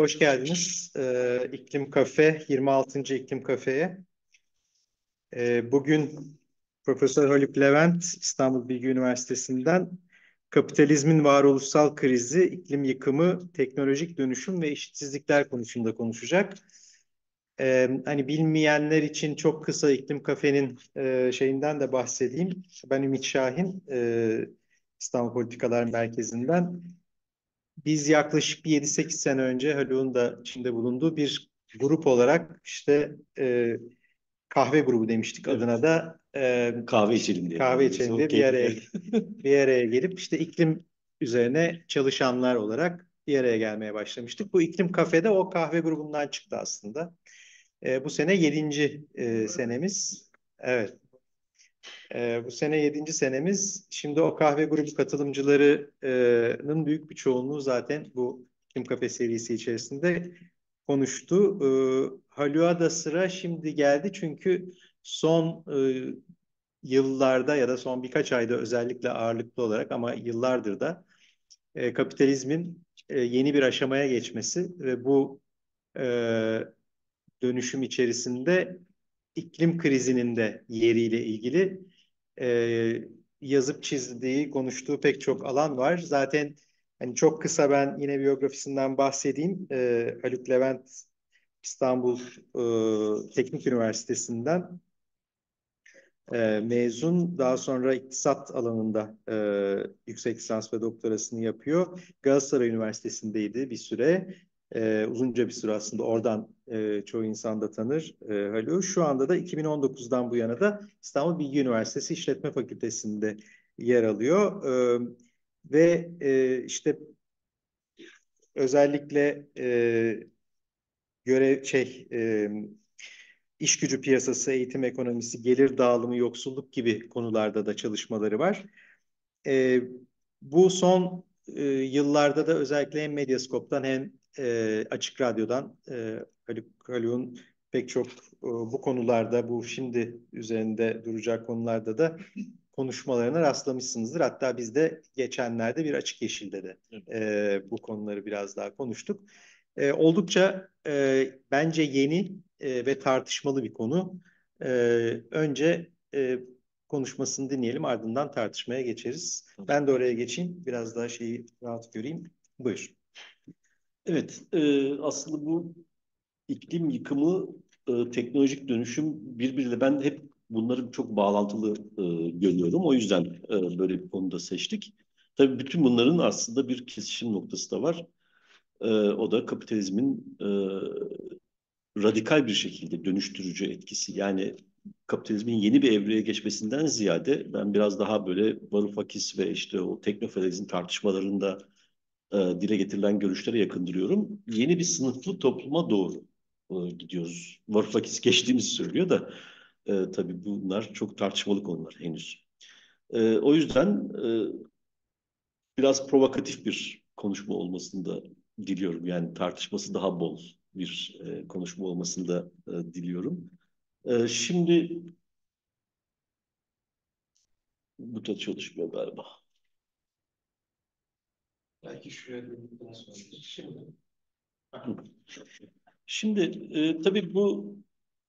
Hoş geldiniz. Ee, İklim Kafe, 26. İklim Kafe'ye. Ee, bugün Profesör Haluk Levent, İstanbul Bilgi Üniversitesi'nden kapitalizmin varoluşsal krizi, iklim yıkımı, teknolojik dönüşüm ve eşitsizlikler konusunda konuşacak. Ee, hani bilmeyenler için çok kısa İklim Kafe'nin e, şeyinden de bahsedeyim. Ben Ümit Şahin, e, İstanbul Politikalar Merkezi'nden. Biz yaklaşık bir 7-8 sene önce Haluk'un da içinde bulunduğu bir grup olarak işte e, kahve grubu demiştik evet. adına da. E, kahve içelim diye. Kahve içelim diye bir araya, bir araya gelip işte iklim üzerine çalışanlar olarak bir araya gelmeye başlamıştık. Bu iklim kafede o kahve grubundan çıktı aslında. E, bu sene yedinci e, senemiz. Evet. E, bu sene yedinci senemiz. Şimdi o kahve grubu katılımcılarının büyük bir çoğunluğu zaten bu Kim Kafe serisi içerisinde konuştu. E, Haluk'a da sıra şimdi geldi çünkü son e, yıllarda ya da son birkaç ayda özellikle ağırlıklı olarak ama yıllardır da e, kapitalizmin e, yeni bir aşamaya geçmesi ve bu e, dönüşüm içerisinde iklim krizinin de yeriyle ilgili e, yazıp çizdiği, konuştuğu pek çok alan var. Zaten hani çok kısa ben yine biyografisinden bahsedeyim. E, Haluk Levent İstanbul e, Teknik Üniversitesi'nden e, mezun. Daha sonra iktisat alanında e, yüksek lisans ve doktorasını yapıyor. Galatasaray Üniversitesi'ndeydi bir süre e, uzunca bir süre aslında oradan e, çoğu insan da tanır e, Haluk'u. Şu anda da 2019'dan bu yana da İstanbul Bilgi Üniversitesi İşletme Fakültesi'nde yer alıyor. E, ve e, işte özellikle e, görev şey e, iş gücü piyasası, eğitim ekonomisi, gelir dağılımı, yoksulluk gibi konularda da çalışmaları var. E, bu son e, yıllarda da özellikle hem Medyascope'dan hem e, Açık Radyo'dan e, Haluk Haluk'un pek çok e, bu konularda, bu şimdi üzerinde duracak konularda da konuşmalarına rastlamışsınızdır. Hatta biz de geçenlerde bir Açık Yeşil'de de e, bu konuları biraz daha konuştuk. E, oldukça e, bence yeni e, ve tartışmalı bir konu. E, önce e, konuşmasını dinleyelim ardından tartışmaya geçeriz. Ben de oraya geçeyim. Biraz daha şeyi rahat göreyim. Buyur. Evet, e, aslında bu iklim yıkımı, e, teknolojik dönüşüm birbiriyle ben hep bunları çok bağlantılı e, görüyorum. O yüzden e, böyle bir konuda seçtik. Tabii bütün bunların aslında bir kesişim noktası da var. E, o da kapitalizmin e, radikal bir şekilde dönüştürücü etkisi. Yani kapitalizmin yeni bir evreye geçmesinden ziyade ben biraz daha böyle Varoufakis ve işte o teknofealizm tartışmalarında e, dile getirilen görüşlere yakın duruyorum. Yeni bir sınıflı topluma doğru e, gidiyoruz. Varoufakis geçtiğimizi söylüyor da e, tabii bunlar çok tartışmalı konular henüz. E, o yüzden e, biraz provokatif bir konuşma olmasını da diliyorum. Yani tartışması daha bol bir e, konuşma olmasını da e, diliyorum. E, şimdi bu da çalışmıyor galiba. Belki şuraya döndükten sonra. Şimdi. Şimdi e, tabii bu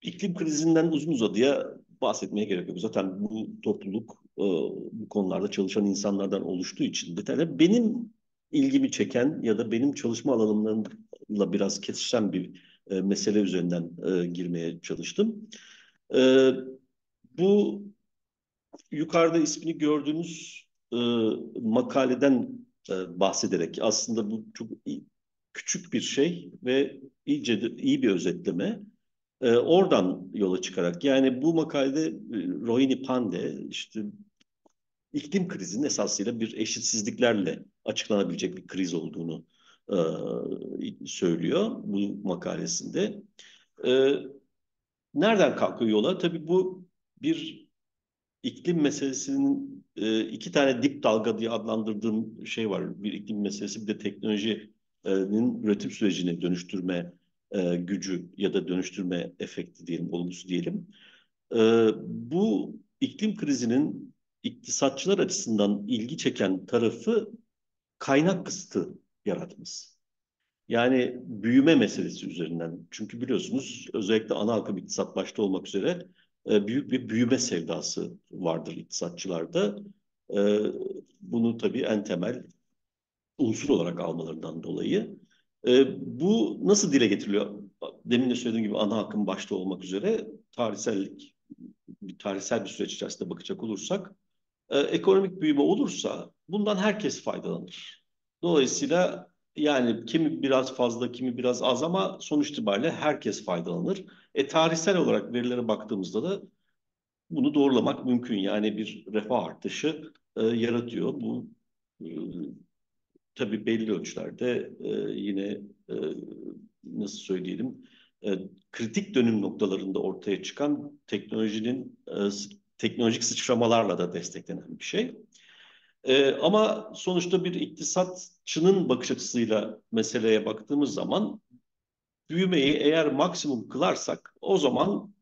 iklim krizinden uzun uzadıya bahsetmeye gerek yok. Zaten bu topluluk e, bu konularda çalışan insanlardan oluştuğu için detaylı. Benim ilgimi çeken ya da benim çalışma alanlarımla biraz kesişen bir e, mesele üzerinden e, girmeye çalıştım. E, bu yukarıda ismini gördüğünüz e, makaleden e, bahsederek aslında bu çok küçük bir şey ve iyice de, iyi bir özetleme. E, oradan yola çıkarak yani bu makalede e, Rohini Pande işte iklim krizinin esasıyla bir eşitsizliklerle açıklanabilecek bir kriz olduğunu e, söylüyor bu makalesinde. E, nereden kalkıyor yola? Tabii bu bir iklim meselesinin e, iki tane dip dalga diye adlandırdığım şey var. Bir iklim meselesi bir de teknolojinin üretim sürecini dönüştürme e, gücü ya da dönüştürme efekti diyelim, olumsuz diyelim. E, bu iklim krizinin iktisatçılar açısından ilgi çeken tarafı kaynak kısıtı yaratması. Yani büyüme meselesi üzerinden. Çünkü biliyorsunuz özellikle ana akım iktisat başta olmak üzere e, büyük bir büyüme sevdası vardır iktisatçılarda. E, bunu tabii en temel unsur olarak almalarından dolayı. E, bu nasıl dile getiriliyor? Demin de söylediğim gibi ana akım başta olmak üzere tarihsellik, bir tarihsel bir süreç içerisinde bakacak olursak ekonomik büyüme olursa bundan herkes faydalanır. Dolayısıyla yani kimi biraz fazla, kimi biraz az ama sonuç itibariyle herkes faydalanır. E, tarihsel olarak verilere baktığımızda da bunu doğrulamak mümkün. Yani bir refah artışı e, yaratıyor. Bu e, tabii belli ölçülerde e, yine e, nasıl söyleyelim e, kritik dönüm noktalarında ortaya çıkan teknolojinin e, teknolojik sıçramalarla da desteklenen bir şey. E, ama sonuçta bir iktisatçının bakış açısıyla meseleye baktığımız zaman büyümeyi eğer maksimum kılarsak o zaman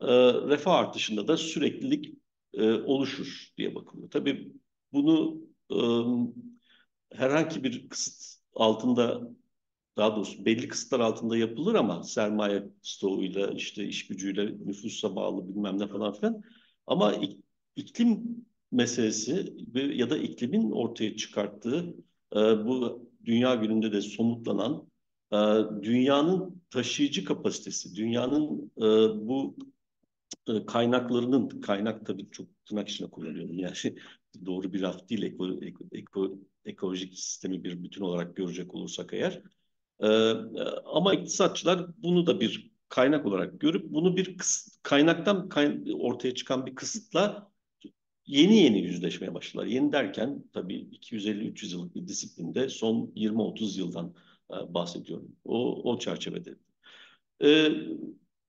e, refah artışında da süreklilik e, oluşur diye bakılıyor. Tabii bunu e, herhangi bir kısıt altında daha doğrusu belli kısıtlar altında yapılır ama sermaye stoğuyla işte iş gücüyle nüfusa bağlı bilmem ne falan filan. Ama iklim meselesi ya da iklimin ortaya çıkarttığı e, bu dünya gününde de somutlanan e, dünyanın taşıyıcı kapasitesi, dünyanın e, bu kaynaklarının, kaynak tabii çok tırnak içinde kullanıyorum yani doğru bir laf değil, eko, eko, eko, ekolojik sistemi bir bütün olarak görecek olursak eğer. Ama iktisatçılar bunu da bir kaynak olarak görüp bunu bir kaynaktan kay ortaya çıkan bir kısıtla yeni yeni yüzleşmeye başladılar. Yeni derken tabii 250-300 yıllık bir disiplinde son 20-30 yıldan e, bahsediyorum. O, o çerçevede. E,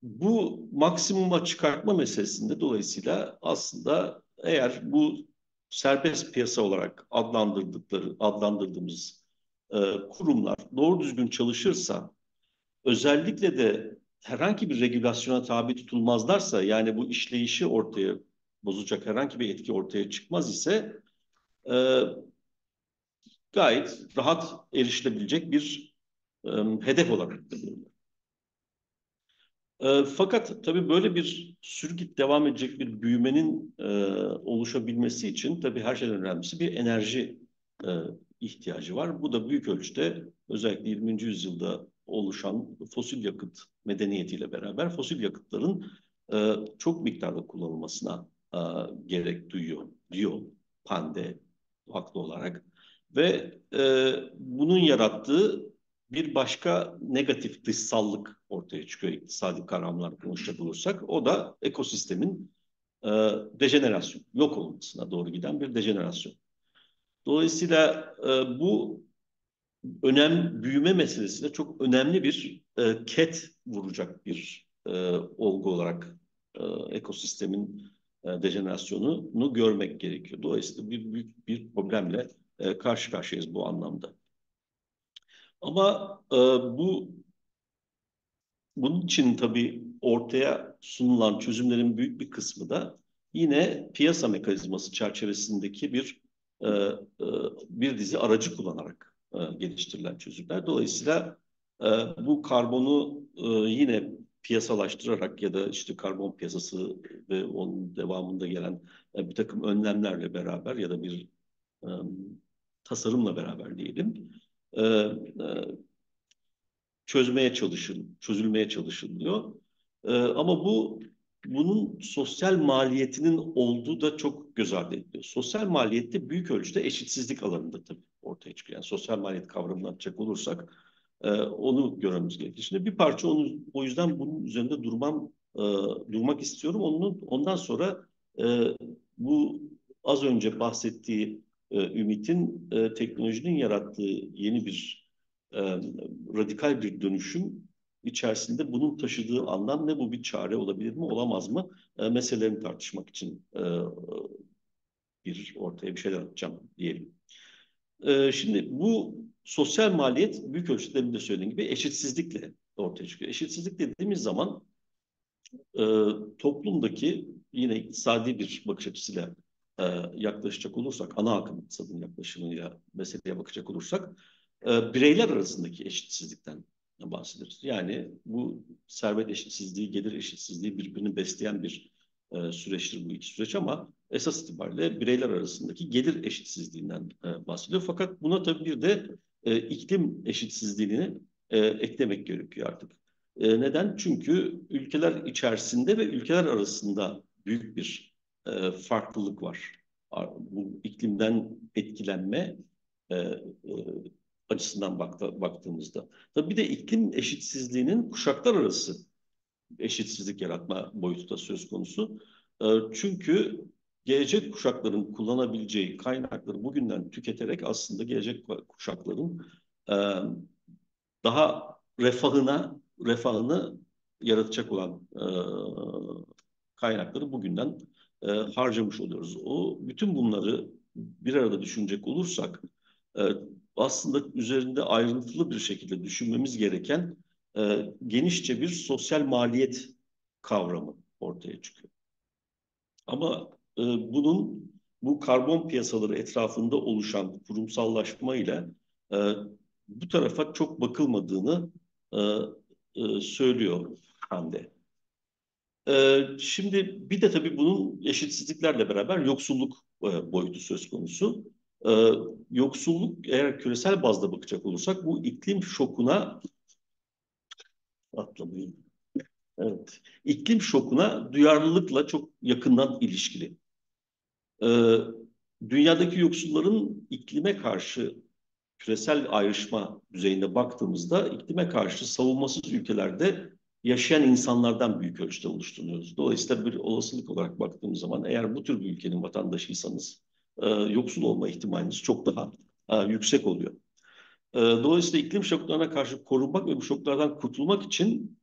bu maksimuma çıkartma meselesinde dolayısıyla aslında eğer bu serbest piyasa olarak adlandırdıkları adlandırdığımız e, kurumlar doğru düzgün çalışırsa özellikle de herhangi bir regülasyona tabi tutulmazlarsa yani bu işleyişi ortaya bozacak herhangi bir etki ortaya çıkmaz ise e, gayet rahat erişilebilecek bir e, hedef olarak. E, fakat tabii böyle bir sürgüt devam edecek bir büyümenin e, oluşabilmesi için tabii her şeyden önemlisi bir enerji e, ihtiyacı var. Bu da büyük ölçüde özellikle 20. yüzyılda oluşan fosil yakıt medeniyetiyle beraber fosil yakıtların e, çok miktarda kullanılmasına e, gerek duyuyor diyor Pande haklı olarak ve e, bunun yarattığı bir başka negatif dışsallık ortaya çıkıyor iktisadi kavramlar konuşacak olursak. O da ekosistemin e, dejenerasyon, yok olmasına doğru giden bir dejenerasyon. Dolayısıyla e, bu önem büyüme meselesi de çok önemli bir e, ket vuracak bir e, olgu olarak e, ekosistemin dejenerasyonunu görmek gerekiyor. Dolayısıyla bir büyük bir problemle e, karşı karşıyayız bu anlamda. Ama e, bu bunun için tabii ortaya sunulan çözümlerin büyük bir kısmı da yine piyasa mekanizması çerçevesindeki bir e, e, bir dizi aracı kullanarak e, geliştirilen çözümler. Dolayısıyla e, bu karbonu e, yine piyasalaştırarak ya da işte karbon piyasası ve onun devamında gelen e, bir takım önlemlerle beraber ya da bir e, tasarımla beraber diyelim e, e, çözmeye çalışın, çözülmeye çalışılıyor. E, ama bu bunun sosyal maliyetinin olduğu da çok göz ardı ediliyor. Sosyal maliyette büyük ölçüde eşitsizlik alanında tabii ortaya çıkıyor. Yani sosyal maliyet kavramını atacak olursak e, onu görmemiz gerekiyor. Şimdi bir parça onu o yüzden bunun üzerinde durmam e, durmak istiyorum. Onun ondan sonra e, bu az önce bahsettiği e, Ümit'in e, teknolojinin yarattığı yeni bir e, radikal bir dönüşüm içerisinde bunun taşıdığı anlam ne? Bu bir çare olabilir mi, olamaz mı? E, meselelerini tartışmak için e, bir ortaya bir şeyler atacağım diyelim. E, şimdi bu sosyal maliyet büyük ölçüde demin de söylediğim gibi eşitsizlikle ortaya çıkıyor. Eşitsizlik dediğimiz zaman e, toplumdaki yine iktisadi bir bakış açısıyla e, yaklaşacak olursak, ana akım iktisadın yaklaşımıyla meseleye bakacak olursak, e, bireyler arasındaki eşitsizlikten bahsederiz. Yani bu servet eşitsizliği, gelir eşitsizliği birbirini besleyen bir e, süreçtir bu iki süreç ama esas itibariyle bireyler arasındaki gelir eşitsizliğinden e, bahsediyor. Fakat buna tabii bir de e, iklim eşitsizliğini e, eklemek gerekiyor artık. E, neden? Çünkü ülkeler içerisinde ve ülkeler arasında büyük bir e, farklılık var. Bu iklimden etkilenme e, e, açısından baktı, baktığımızda. Tabii bir de iklim eşitsizliğinin kuşaklar arası eşitsizlik yaratma boyutu da söz konusu. E, çünkü gelecek kuşakların kullanabileceği kaynakları bugünden tüketerek aslında gelecek kuşakların e, daha refahına refahını yaratacak olan e, kaynakları bugünden e, harcamış oluyoruz. O bütün bunları bir arada düşünecek olursak e, aslında üzerinde ayrıntılı bir şekilde düşünmemiz gereken e, genişçe bir sosyal maliyet kavramı ortaya çıkıyor. Ama e, bunun bu karbon piyasaları etrafında oluşan kurumsallaşma ile e, bu tarafa çok bakılmadığını e, e, söylüyor Hande. E, şimdi bir de tabii bunun eşitsizliklerle beraber yoksulluk e, boyutu söz konusu. E, yoksulluk eğer küresel bazda bakacak olursak bu iklim şokuna atlamayayım. Evet. İklim şokuna duyarlılıkla çok yakından ilişkili. Ee, dünyadaki yoksulların iklime karşı küresel ayrışma düzeyinde baktığımızda iklime karşı savunmasız ülkelerde yaşayan insanlardan büyük ölçüde oluşturuyoruz. Dolayısıyla bir olasılık olarak baktığımız zaman eğer bu tür bir ülkenin vatandaşıysanız e, yoksul olma ihtimaliniz çok daha e, yüksek oluyor. E, dolayısıyla iklim şoklarına karşı korunmak ve bu şoklardan kurtulmak için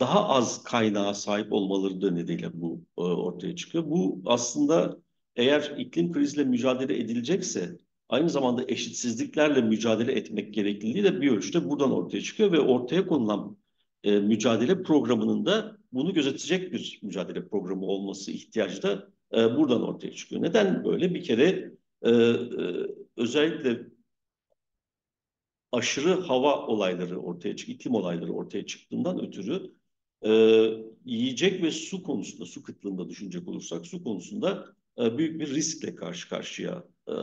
daha az kaynağa sahip olmaları nedeniyle bu e, ortaya çıkıyor. Bu aslında eğer iklim krizle mücadele edilecekse aynı zamanda eşitsizliklerle mücadele etmek gerekliliği de bir ölçüde buradan ortaya çıkıyor ve ortaya konulan e, mücadele programının da bunu gözetecek bir mücadele programı olması ihtiyacı da e, buradan ortaya çıkıyor. Neden böyle? Bir kere e, e, özellikle aşırı hava olayları ortaya çık, iklim olayları ortaya çıktığından ötürü e, yiyecek ve su konusunda, su kıtlığında düşünecek olursak su konusunda e, büyük bir riskle karşı karşıya e,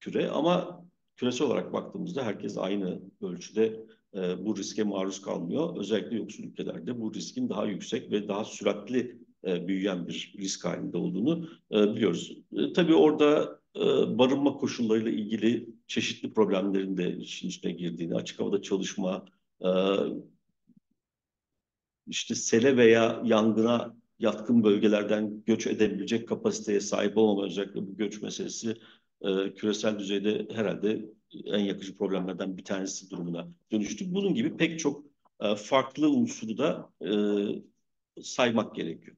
küre ama küresel olarak baktığımızda herkes aynı ölçüde e, bu riske maruz kalmıyor. Özellikle yoksul ülkelerde bu riskin daha yüksek ve daha süratli büyüyen bir risk halinde olduğunu biliyoruz. Tabii orada barınma koşullarıyla ilgili çeşitli problemlerin de işin içine girdiğini, açık havada çalışma, işte sele veya yangına yatkın bölgelerden göç edebilecek kapasiteye sahip olmama özellikle bu göç meselesi e, küresel düzeyde herhalde en yakıcı problemlerden bir tanesi durumuna dönüştü. Bunun gibi pek çok e, farklı unsuru da e, saymak gerekiyor.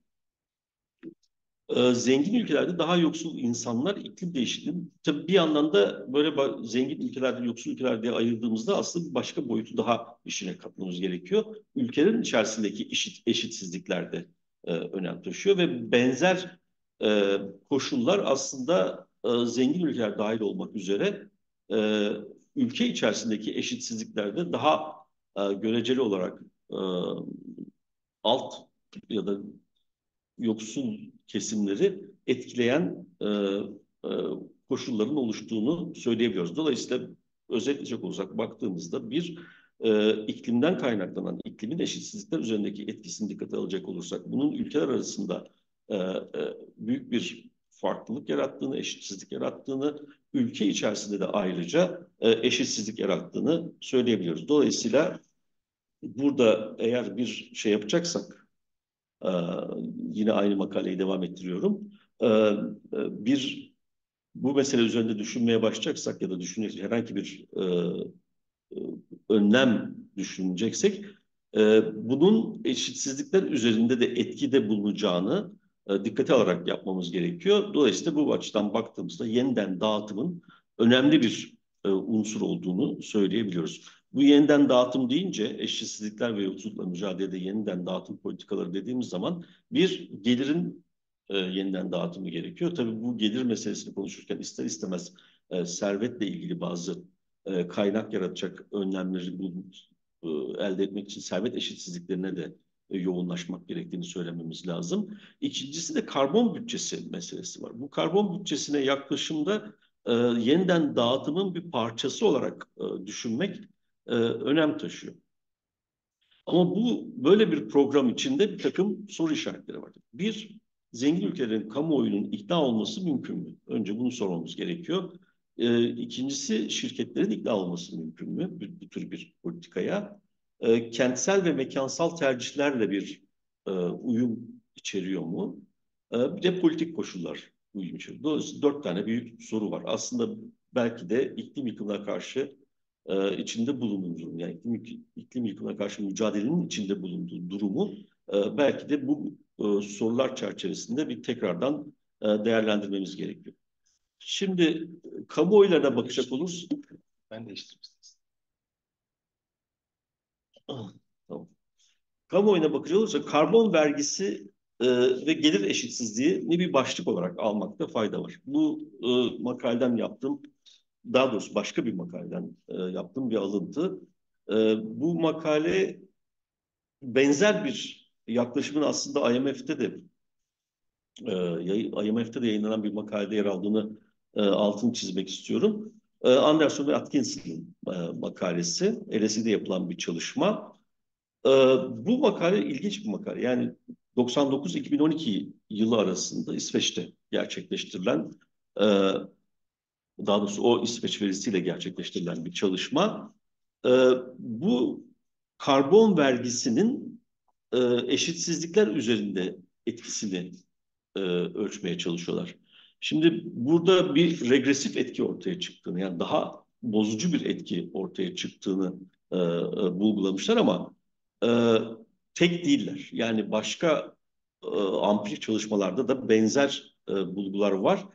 E, zengin ülkelerde daha yoksul insanlar iklim değişikliği tabii bir yandan da böyle zengin ülkelerde yoksul ülkeler diye ayırdığımızda aslında başka boyutu daha işine katmamız gerekiyor. Ülkelerin içerisindeki eşit, eşitsizliklerde e, önem taşıyor ve benzer e, koşullar aslında e, zengin ülkeler dahil olmak üzere e, ülke içerisindeki eşitsizliklerde daha e, göreceli olarak e, alt ya da yoksul kesimleri etkileyen e, e, koşulların oluştuğunu söyleyebiliyoruz. Dolayısıyla özetleyecek olursak baktığımızda bir e, iklimden kaynaklanan iklimin eşitsizlikler üzerindeki etkisini dikkate alacak olursak bunun ülkeler arasında e, e, büyük bir farklılık yarattığını, eşitsizlik yarattığını, ülke içerisinde de ayrıca e, eşitsizlik yarattığını söyleyebiliyoruz. Dolayısıyla burada eğer bir şey yapacaksak, e, yine aynı makaleyi devam ettiriyorum, e, e, bir bu mesele üzerinde düşünmeye başlayacaksak ya da düşünecek herhangi bir e, önlem düşüneceksek, e, bunun eşitsizlikler üzerinde de etkide bulunacağını e, dikkate alarak yapmamız gerekiyor. Dolayısıyla bu açıdan baktığımızda yeniden dağıtımın önemli bir e, unsur olduğunu söyleyebiliyoruz. Bu yeniden dağıtım deyince eşitsizlikler ve yoksullukla mücadelede yeniden dağıtım politikaları dediğimiz zaman bir gelirin e, yeniden dağıtımı gerekiyor. Tabii bu gelir meselesini konuşurken ister istemez e, servetle ilgili bazı e, kaynak yaratacak önlemleri bulup e, elde etmek için servet eşitsizliklerine de e, yoğunlaşmak gerektiğini söylememiz lazım. İkincisi de karbon bütçesi meselesi var. Bu karbon bütçesine yaklaşımda e, yeniden dağıtımın bir parçası olarak e, düşünmek e, önem taşıyor. Ama bu böyle bir program içinde bir takım soru işaretleri var. Bir, zengin ülkelerin kamuoyunun ikna olması mümkün mü? Önce bunu sormamız gerekiyor. E, ikincisi şirketlerin ikna olması mümkün mü bu, bu tür bir politikaya? E, kentsel ve mekansal tercihlerle bir e, uyum içeriyor mu? E, bir de politik koşullar uyum içeriyor. Dolayısıyla dört tane büyük soru var. Aslında belki de iklim yıkımına karşı e, içinde bulunduğu yani iklim, iklim yıkımına karşı mücadelenin içinde bulunduğu durumu e, belki de bu e, sorular çerçevesinde bir tekrardan e, değerlendirmemiz gerekiyor. Şimdi kamuoylarına bakacak oluruz. Ben değiştirmişsiniz. Ah, tamam. Kamuoyuna bakacak olursa karbon vergisi e, ve gelir eşitsizliği ne bir başlık olarak almakta fayda var. Bu e, makaleden yaptığım, daha doğrusu başka bir makaleden e, yaptığım bir alıntı. E, bu makale benzer bir yaklaşımın aslında IMF'de de e, IMF'de de yayınlanan bir makalede yer aldığını e, altını çizmek istiyorum. E, Anderson ve Atkinson'ın e, makalesi, LSE'de yapılan bir çalışma. E, bu makale ilginç bir makale. Yani 99-2012 yılı arasında İsveç'te gerçekleştirilen, e, daha doğrusu o İsveç verisiyle gerçekleştirilen bir çalışma. E, bu karbon vergisinin e, eşitsizlikler üzerinde etkisini e, ölçmeye çalışıyorlar. Şimdi burada bir regresif etki ortaya çıktığını, yani daha bozucu bir etki ortaya çıktığını e, e, bulgulamışlar ama e, tek değiller. Yani başka e, ampli çalışmalarda da benzer e, bulgular var.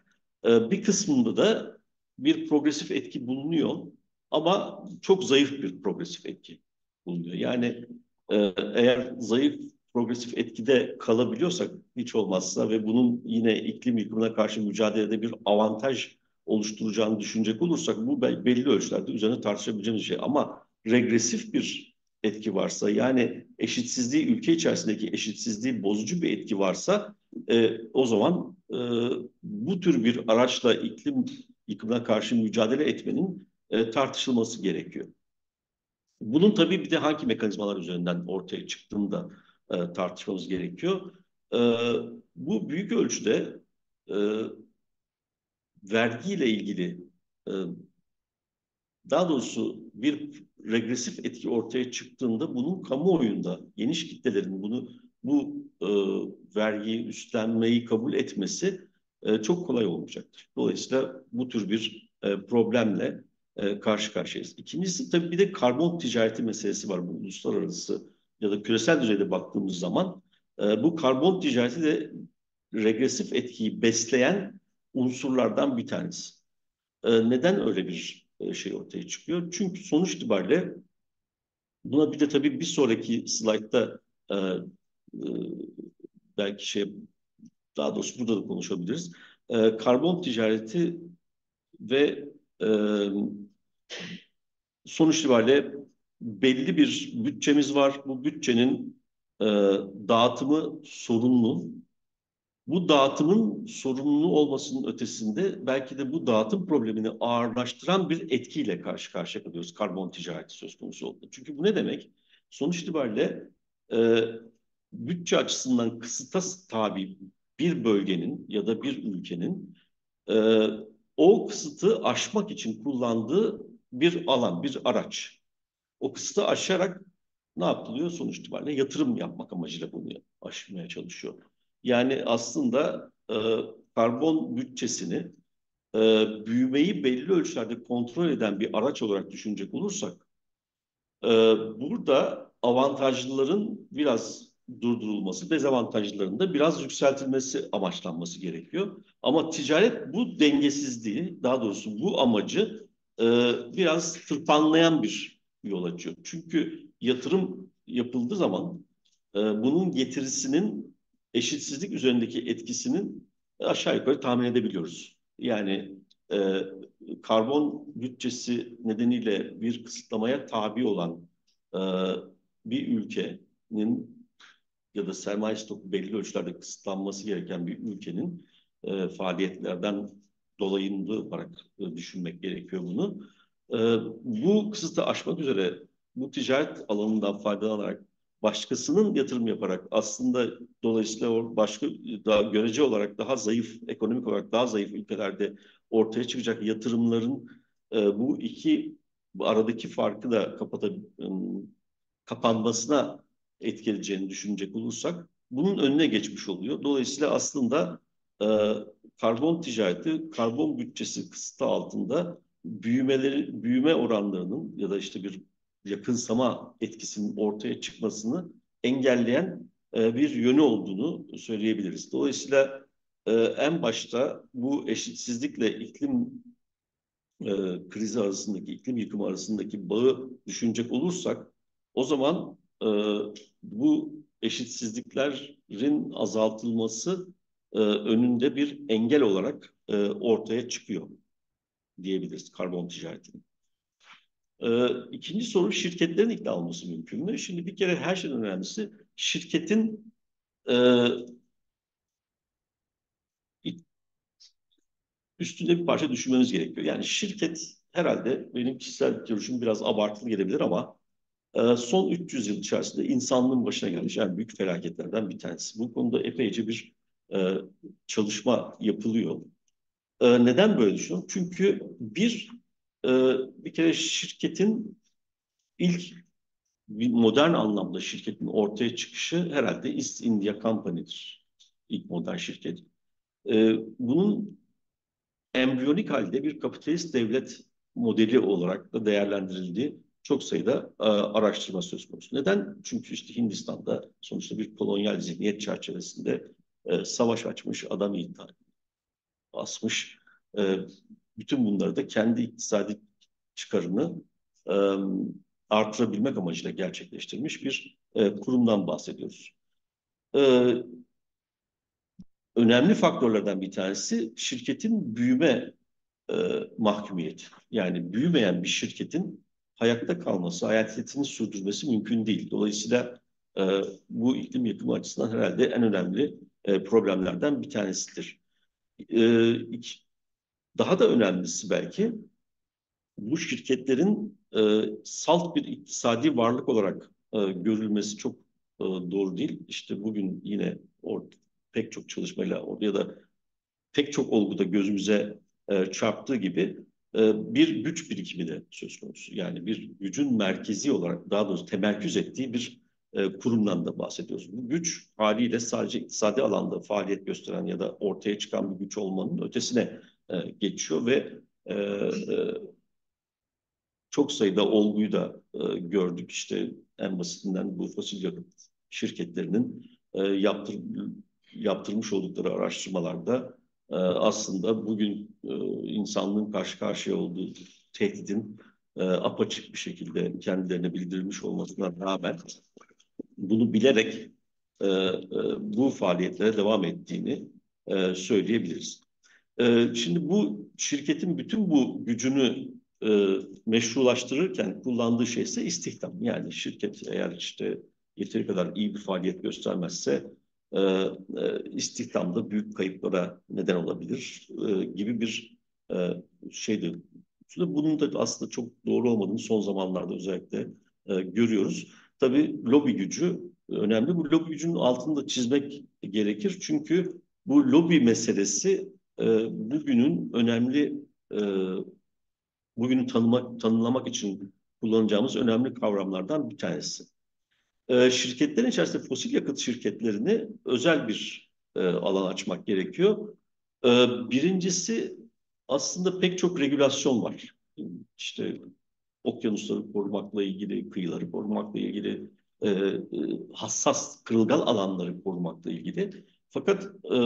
E, bir kısmında da bir progresif etki bulunuyor ama çok zayıf bir progresif etki bulunuyor. Yani e, eğer zayıf progresif etkide kalabiliyorsak hiç olmazsa ve bunun yine iklim yıkımına karşı mücadelede bir avantaj oluşturacağını düşünecek olursak bu belli ölçülerde üzerine tartışabileceğimiz şey. Ama regresif bir etki varsa yani eşitsizliği ülke içerisindeki eşitsizliği bozucu bir etki varsa e, o zaman e, bu tür bir araçla iklim yıkımına karşı mücadele etmenin e, tartışılması gerekiyor. Bunun tabii bir de hangi mekanizmalar üzerinden ortaya çıktığını da e, tartışmamız gerekiyor. E, bu büyük ölçüde e, vergiyle ilgili e, daha doğrusu bir regresif etki ortaya çıktığında bunun kamuoyunda geniş kitlelerin bunu bu e, vergiyi üstlenmeyi kabul etmesi e, çok kolay olmayacaktır. Dolayısıyla bu tür bir e, problemle e, karşı karşıyayız. İkincisi tabii bir de karbon ticareti meselesi var bu uluslararası ya da küresel düzeyde baktığımız zaman e, bu karbon ticareti de regresif etkiyi besleyen unsurlardan bir tanesi. E, neden öyle bir e, şey ortaya çıkıyor? Çünkü sonuç itibariyle buna bir de tabii bir sonraki slaytta e, e, belki şey daha doğrusu burada da konuşabiliriz. E, karbon ticareti ve e, sonuç itibariyle belli bir bütçemiz var. Bu bütçenin e, dağıtımı sorunlu. Bu dağıtımın sorumlu olmasının ötesinde belki de bu dağıtım problemini ağırlaştıran bir etkiyle karşı karşıya kalıyoruz. Karbon ticareti söz konusu oldu. Çünkü bu ne demek? Sonuç itibariyle e, bütçe açısından kısıta tabi bir bölgenin ya da bir ülkenin e, o kısıtı aşmak için kullandığı bir alan, bir araç. O kısıtı aşarak ne yapılıyor? Sonuç itibariyle yatırım yapmak amacıyla bunu aşmaya çalışıyor. Yani aslında e, karbon bütçesini e, büyümeyi belli ölçülerde kontrol eden bir araç olarak düşünecek olursak e, burada avantajlıların biraz durdurulması, dezavantajlıların da biraz yükseltilmesi amaçlanması gerekiyor. Ama ticaret bu dengesizliği, daha doğrusu bu amacı e, biraz tırpanlayan bir yol açıyor. Çünkü yatırım yapıldığı zaman e, bunun getirisinin eşitsizlik üzerindeki etkisinin aşağı yukarı tahmin edebiliyoruz. Yani e, karbon bütçesi nedeniyle bir kısıtlamaya tabi olan e, bir ülkenin ya da sermaye stoku belli ölçülerde kısıtlanması gereken bir ülkenin e, faaliyetlerden dolayında olarak e, düşünmek gerekiyor bunu. E, bu kısıtı aşmak üzere bu ticaret alanından faydalanarak başkasının yatırım yaparak aslında dolayısıyla başka daha görece olarak daha zayıf ekonomik olarak daha zayıf ülkelerde ortaya çıkacak yatırımların e, bu iki aradaki farkı da kapata, kapanmasına etkileyeceğini düşünecek olursak bunun önüne geçmiş oluyor. Dolayısıyla aslında e, karbon ticareti, karbon bütçesi kısıtı altında büyümeleri, büyüme oranlarının ya da işte bir yakınsama etkisinin ortaya çıkmasını engelleyen e, bir yönü olduğunu söyleyebiliriz. Dolayısıyla e, en başta bu eşitsizlikle iklim e, krizi arasındaki, iklim yıkımı arasındaki bağı düşünecek olursak o zaman e, bu eşitsizliklerin azaltılması e, önünde bir engel olarak e, ortaya çıkıyor diyebiliriz karbon ticaretinin. E, ikinci soru şirketlerin ikna olması mümkün mü? Şimdi bir kere her şeyden önemlisi şirketin e, üstünde bir parça düşünmemiz gerekiyor. Yani şirket herhalde benim kişisel görüşüm biraz abartılı gelebilir ama e, son 300 yıl içerisinde insanlığın başına gelmiş en büyük felaketlerden bir tanesi. Bu konuda epeyce bir e, çalışma yapılıyor. E, neden böyle düşünüyorum? Çünkü bir e, bir kere şirketin ilk modern anlamda şirketin ortaya çıkışı herhalde East India Company'dir. İlk modern şirket. E, bunun embriyonik halde bir kapitalist devlet modeli olarak da değerlendirildiği çok sayıda e, araştırma söz konusu. Neden? Çünkü işte Hindistan'da sonuçta bir kolonyal zihniyet çerçevesinde e, savaş açmış, adam intihar asmış. E, bütün bunları da kendi iktisadi çıkarını e, artırabilmek amacıyla gerçekleştirmiş bir e, kurumdan bahsediyoruz. E, önemli faktörlerden bir tanesi şirketin büyüme e, mahkumiyeti. Yani büyümeyen bir şirketin hayatta kalması, hayatiyetini sürdürmesi mümkün değil. Dolayısıyla e, bu iklim yıkımı açısından herhalde en önemli e, problemlerden bir tanesidir. E, iki, daha da önemlisi belki bu şirketlerin e, salt bir iktisadi varlık olarak e, görülmesi çok e, doğru değil. İşte bugün yine orada pek çok çalışmayla ya da pek çok olguda gözümüze e, çarptığı gibi bir güç birikimi de söz konusu. Yani bir gücün merkezi olarak daha doğrusu temerküz ettiği bir e, kurumdan da bahsediyoruz. Bu güç haliyle sadece iktisadi alanda faaliyet gösteren ya da ortaya çıkan bir güç olmanın ötesine e, geçiyor ve e, e, çok sayıda olguyu da e, gördük. İşte en basitinden bu fosil yakıt şirketlerinin e, yaptır, yaptırmış oldukları araştırmalarda e, aslında bugün e, insanlığın karşı karşıya olduğu tehdidin e, apaçık bir şekilde kendilerine bildirilmiş olmasına rağmen bunu bilerek e, e, bu faaliyetlere devam ettiğini e, söyleyebiliriz. E, şimdi bu şirketin bütün bu gücünü e, meşrulaştırırken kullandığı şey ise istihdam. Yani şirket eğer işte yeteri kadar iyi bir faaliyet göstermezse e, e, istihdamda büyük kayıplara neden olabilir e, gibi bir e, şeydi. Bunun da aslında çok doğru olmadığını son zamanlarda özellikle e, görüyoruz. Tabii lobi gücü önemli. Bu lobi gücünün altını da çizmek gerekir. Çünkü bu lobi meselesi e, bugünün önemli e, bugünü tanımak, tanımlamak için kullanacağımız önemli kavramlardan bir tanesi. E, şirketlerin içerisinde fosil yakıt şirketlerini özel bir e, alan açmak gerekiyor. E, birincisi aslında pek çok regülasyon var. İşte okyanusları korumakla ilgili, kıyıları korumakla ilgili, e, e, hassas kırılgan alanları korumakla ilgili. Fakat e,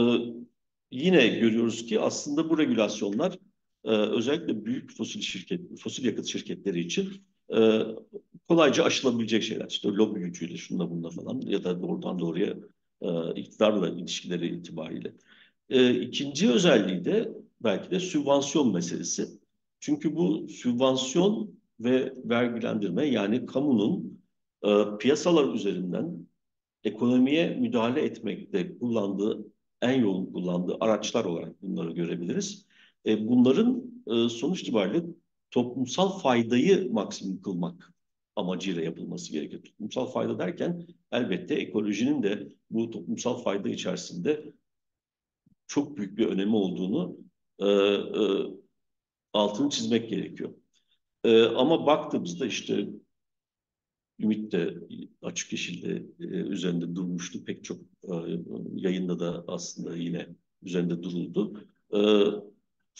yine görüyoruz ki aslında bu regülasyonlar e, özellikle büyük fosil şirket, fosil yakıt şirketleri için e, kolayca aşılabilecek şeyler. İşte lobi gücüyle, şunda bunda falan ya da doğrudan doğruya e, iktidarla ilişkileri itibariyle. E, ikinci özelliği de belki de sübvansiyon meselesi. Çünkü bu sübvansiyon ve vergilendirme yani kamunun e, piyasalar üzerinden ekonomiye müdahale etmekte kullandığı, en yoğun kullandığı araçlar olarak bunları görebiliriz. E, bunların e, sonuç itibariyle toplumsal faydayı maksimum kılmak amacıyla yapılması gerekiyor. Toplumsal fayda derken elbette ekolojinin de bu toplumsal fayda içerisinde çok büyük bir önemi olduğunu e, e, altını çizmek gerekiyor. E, ama baktığımızda işte Ümit de açık yeşilde e, üzerinde durmuştu. Pek çok e, yayında da aslında yine üzerinde duruldu. E,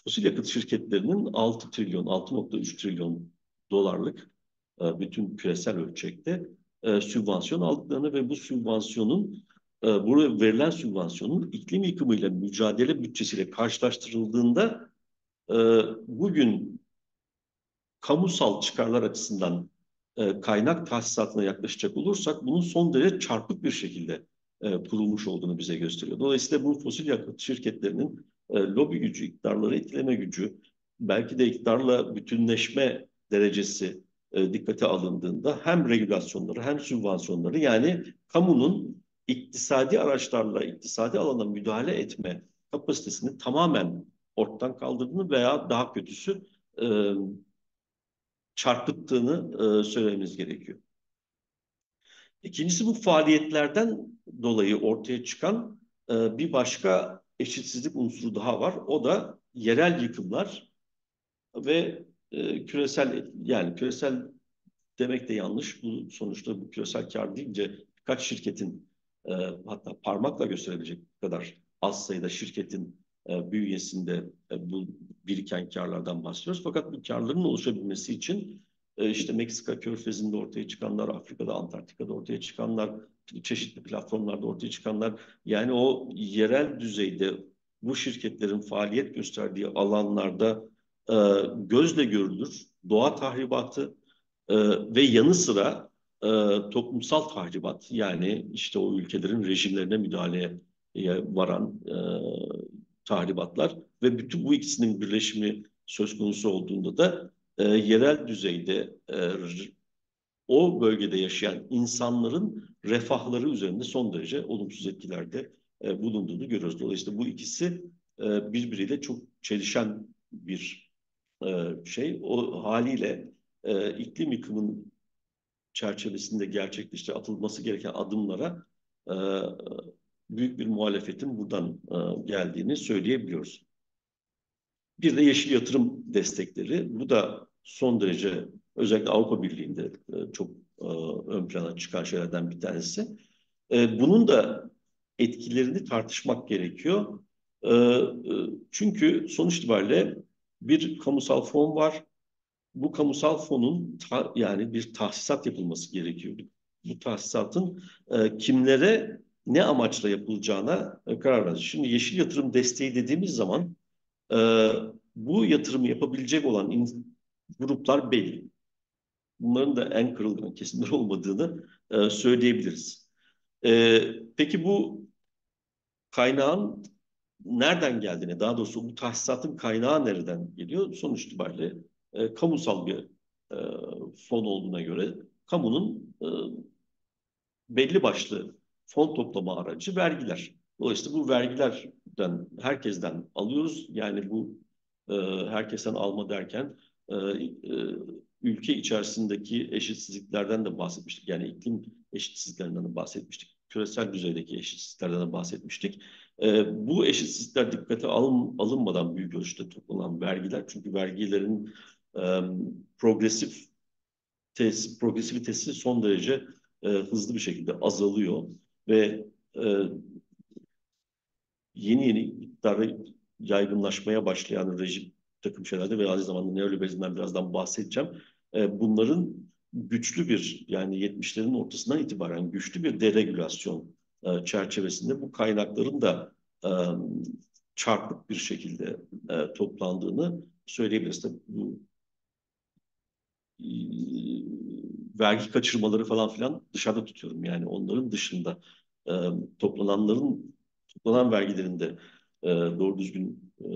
fosil yakıt şirketlerinin 6 trilyon, 6.3 trilyon dolarlık e, bütün küresel ölçekte e, sübvansiyon aldıklarını ve bu sübvansiyonun e, buraya verilen sübvansiyonun iklim yıkımıyla mücadele bütçesiyle karşılaştırıldığında e, bugün kamusal çıkarlar açısından e, kaynak tahsisatına yaklaşacak olursak bunun son derece çarpık bir şekilde e, kurulmuş olduğunu bize gösteriyor. Dolayısıyla bu fosil yakıt şirketlerinin e, lobi gücü, iktidarları etkileme gücü, belki de iktidarla bütünleşme derecesi e, dikkate alındığında hem regülasyonları hem sübvansiyonları yani kamunun iktisadi araçlarla iktisadi alana müdahale etme kapasitesini tamamen ortadan kaldırdığını veya daha kötüsü e, çarpıttığını e, söylememiz gerekiyor. İkincisi bu faaliyetlerden dolayı ortaya çıkan e, bir başka eşitsizlik unsuru daha var. O da yerel yıkımlar ve e, küresel yani küresel demek de yanlış. Bu sonuçta bu küresel kar deyince birkaç şirketin e, hatta parmakla gösterebilecek kadar az sayıda şirketin e, bünyesinde e, bu biriken karlardan bahsediyoruz. Fakat bu karların oluşabilmesi için e, işte Meksika körfezinde ortaya çıkanlar, Afrika'da, Antarktika'da ortaya çıkanlar, çeşitli platformlarda ortaya çıkanlar yani o yerel düzeyde bu şirketlerin faaliyet gösterdiği alanlarda e, gözle görülür doğa tahribatı e, ve yanı sıra e, toplumsal tahribat yani işte o ülkelerin rejimlerine müdahaleye varan e, tahribatlar ve bütün bu ikisinin birleşimi söz konusu olduğunda da e, yerel düzeyde e, o bölgede yaşayan insanların refahları üzerinde son derece olumsuz etkilerde e, bulunduğunu görüyoruz. Dolayısıyla bu ikisi e, birbiriyle çok çelişen bir e, şey. O haliyle e, iklim yıkımın çerçevesinde gerçekleşti atılması gereken adımlara e, büyük bir muhalefetin buradan e, geldiğini söyleyebiliyoruz. Bir de yeşil yatırım destekleri. Bu da son derece özellikle Avrupa Birliği'nde e, çok e, ön plana çıkan şeylerden bir tanesi. Bunun da etkilerini tartışmak gerekiyor. Çünkü sonuç itibariyle bir kamusal fon var. Bu kamusal fonun ta, yani bir tahsisat yapılması gerekiyor. Bu tahsisatın e, kimlere ne amaçla yapılacağına e, karar vereceğiz. Şimdi yeşil yatırım desteği dediğimiz zaman e, bu yatırımı yapabilecek olan in, gruplar belli. Bunların da en kırılgan kesimler olmadığını e, söyleyebiliriz. E, peki bu kaynağın nereden geldiğine, daha doğrusu bu tahsisatın kaynağı nereden geliyor? Sonuç itibariyle e, kamusal bir e, fon olduğuna göre kamunun e, belli başlı fon toplama aracı vergiler. Dolayısıyla bu vergilerden herkesten alıyoruz. Yani bu e, herkesten alma derken e, e, ülke içerisindeki eşitsizliklerden de bahsetmiştik. Yani iklim eşitsizliklerinden de bahsetmiştik. Küresel düzeydeki eşitsizliklerden de bahsetmiştik. E, bu eşitsizlikler dikkate alın, alınmadan büyük ölçüde toplanan vergiler. Çünkü vergilerin e, progresif tes, progresivitesi son derece e, hızlı bir şekilde azalıyor ve e, yeni yeni iktidarı yaygınlaşmaya başlayan rejim takım şeylerde ve aynı zamanda neoliberalizmden birazdan bahsedeceğim. E, bunların güçlü bir yani 70'lerin ortasından itibaren güçlü bir deregülasyon e, çerçevesinde bu kaynakların da e, çarpık bir şekilde e, toplandığını söyleyebiliriz. Tabii bu e, vergi kaçırmaları falan filan dışarıda tutuyorum. Yani onların dışında e, toplananların toplanan vergilerin de e, doğru düzgün e,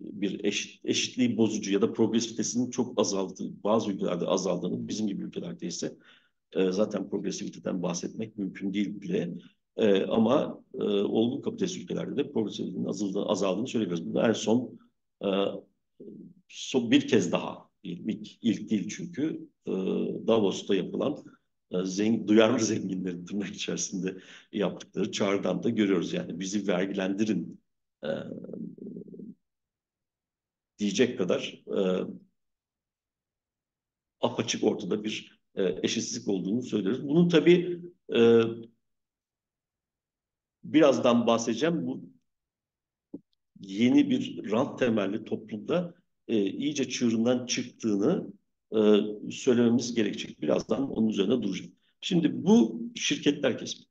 bir eşit, eşitliği bozucu ya da progresivitesinin çok azaldığı, bazı ülkelerde azaldığını, bizim gibi ülkelerde ise e, zaten progresiviteden bahsetmek mümkün değil bile. E, ama e, olgun kapitalist ülkelerde de progresivitenin azaldığını, azaldığını söyleyebiliriz. Bunu en son, e, son bir kez daha, ilk, ilk değil çünkü e, Davos'ta yapılan zengin, duyarlı zenginlerin tırnak içerisinde yaptıkları çağrıdan da görüyoruz. Yani bizi vergilendirin e, diyecek kadar e, apaçık ortada bir e, eşitsizlik olduğunu söylüyoruz. Bunun tabii e, birazdan bahsedeceğim. Bu yeni bir rant temelli toplumda e, iyice çığırından çıktığını e, söylememiz gerekecek. Birazdan onun üzerine duracağım. Şimdi bu şirketler kesimi.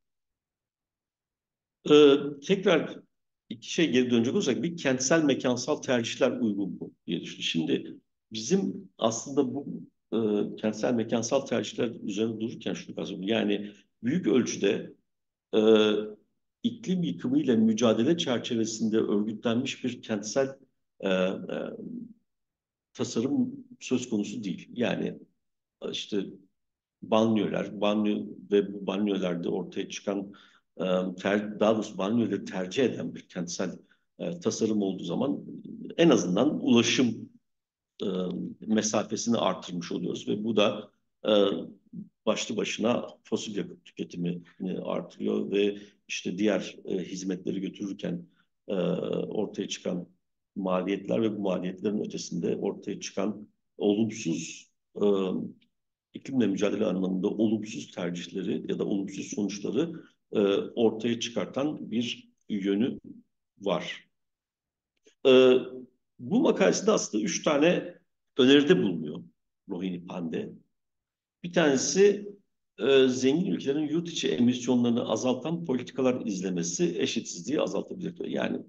E, tekrar iki şey geri dönecek olursak bir kentsel mekansal tercihler uygun mu diye düşünüyorum. Şimdi bizim aslında bu e, kentsel mekansal tercihler üzerine dururken şunu kastediyorum. Yani büyük ölçüde e, iklim yıkımıyla mücadele çerçevesinde örgütlenmiş bir kentsel e, e, tasarım söz konusu değil. Yani işte banliyöler, banliyö ve bu banliyölerde ortaya çıkan e, ter, daha doğrusu banliyöleri tercih eden bir kentsel e, tasarım olduğu zaman en azından ulaşım e, mesafesini artırmış oluyoruz ve bu da e, başlı başına fosil yakıt tüketimini artırıyor ve işte diğer e, hizmetleri götürürken e, ortaya çıkan maliyetler ve bu maliyetlerin ötesinde ortaya çıkan olumsuz e, iklimle mücadele anlamında olumsuz tercihleri ya da olumsuz sonuçları e, ortaya çıkartan bir yönü var. E, bu makalesinde aslında üç tane öneride bulunuyor Rohini Pande. Bir tanesi e, zengin ülkelerin yurt içi emisyonlarını azaltan politikalar izlemesi eşitsizliği azaltabilir. Yani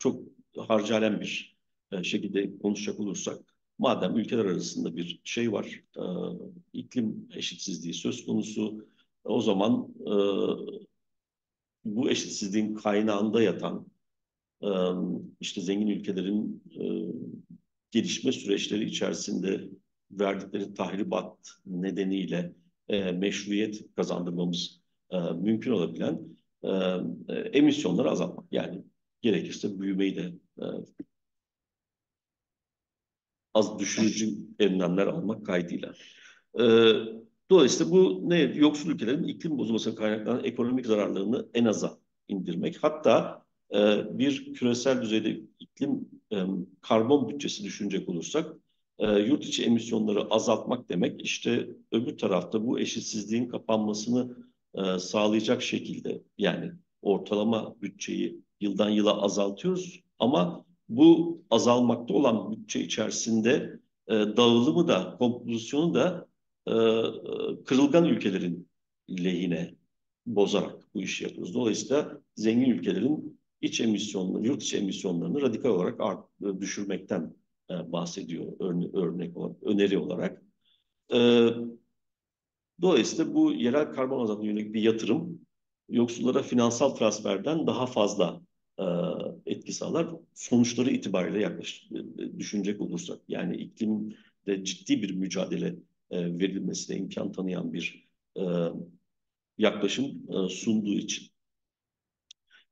çok harcalen bir e, şekilde konuşacak olursak madem ülkeler arasında bir şey var, e, iklim eşitsizliği söz konusu, o zaman e, bu eşitsizliğin kaynağında yatan işte zengin ülkelerin gelişme süreçleri içerisinde verdikleri tahribat nedeniyle meşruiyet kazandırmamız mümkün olabilen e, emisyonları azaltmak. Yani gerekirse büyümeyi de e, az düşürücü önlemler almak kaydıyla. E, dolayısıyla bu ne? Yoksul ülkelerin iklim bozulmasına kaynaklanan ekonomik zararlarını en aza indirmek. Hatta e, bir küresel düzeyde iklim e, karbon bütçesi düşünecek olursak e, yurt içi emisyonları azaltmak demek işte öbür tarafta bu eşitsizliğin kapanmasını e, sağlayacak şekilde yani ortalama bütçeyi yıldan yıla azaltıyoruz ama bu azalmakta olan bütçe içerisinde e, dağılımı da kompozisyonu da e, kırılgan ülkelerin lehine bozarak bu işi yapıyoruz. Dolayısıyla zengin ülkelerin iç emisyonları, yurt içi emisyonlarını radikal olarak art, düşürmekten e, bahsediyor örne, örnek olarak, öneri olarak. E, dolayısıyla bu yerel karbon azaltma yönelik bir yatırım yoksullara finansal transferden daha fazla e, etki sağlar. Sonuçları itibariyle yaklaş, e, düşünecek olursak yani iklimde ciddi bir mücadele e, verilmesine imkan tanıyan bir e, yaklaşım e, sunduğu için.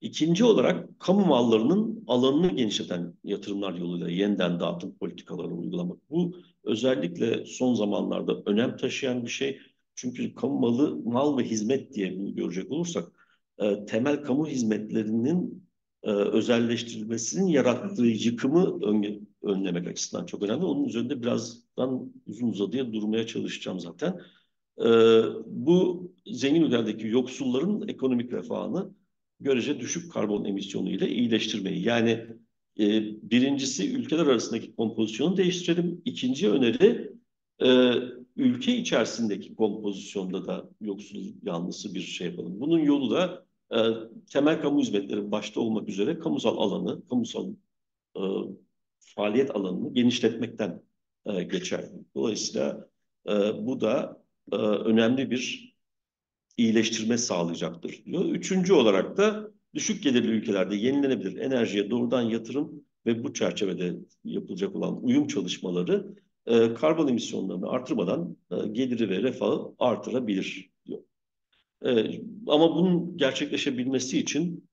İkinci olarak kamu mallarının alanını genişleten yatırımlar yoluyla yeniden dağıtım politikaları uygulamak. Bu özellikle son zamanlarda önem taşıyan bir şey. Çünkü kamu malı, mal ve hizmet diye bunu görecek olursak e, temel kamu hizmetlerinin e, özelleştirilmesinin yarattığı yıkımı ön, önlemek açısından çok önemli. Onun üzerinde birazdan uzun uzadıya durmaya çalışacağım zaten. E, bu zengin ülkelerdeki yoksulların ekonomik refahını görece düşük karbon emisyonu ile iyileştirmeyi. Yani e, birincisi ülkeler arasındaki kompozisyonu değiştirelim. İkinci öneri e, ülke içerisindeki kompozisyonda da yoksul yanlısı bir şey yapalım. Bunun yolu da e, temel kamu hizmetleri başta olmak üzere kamusal alanı, kamusal e, faaliyet alanını genişletmekten e, geçer. Dolayısıyla e, bu da e, önemli bir iyileştirme sağlayacaktır diyor. Üçüncü olarak da düşük gelirli ülkelerde yenilenebilir enerjiye doğrudan yatırım ve bu çerçevede yapılacak olan uyum çalışmaları e, karbon emisyonlarını artırmadan e, geliri ve refahı artırabilir. E, ama bunun gerçekleşebilmesi için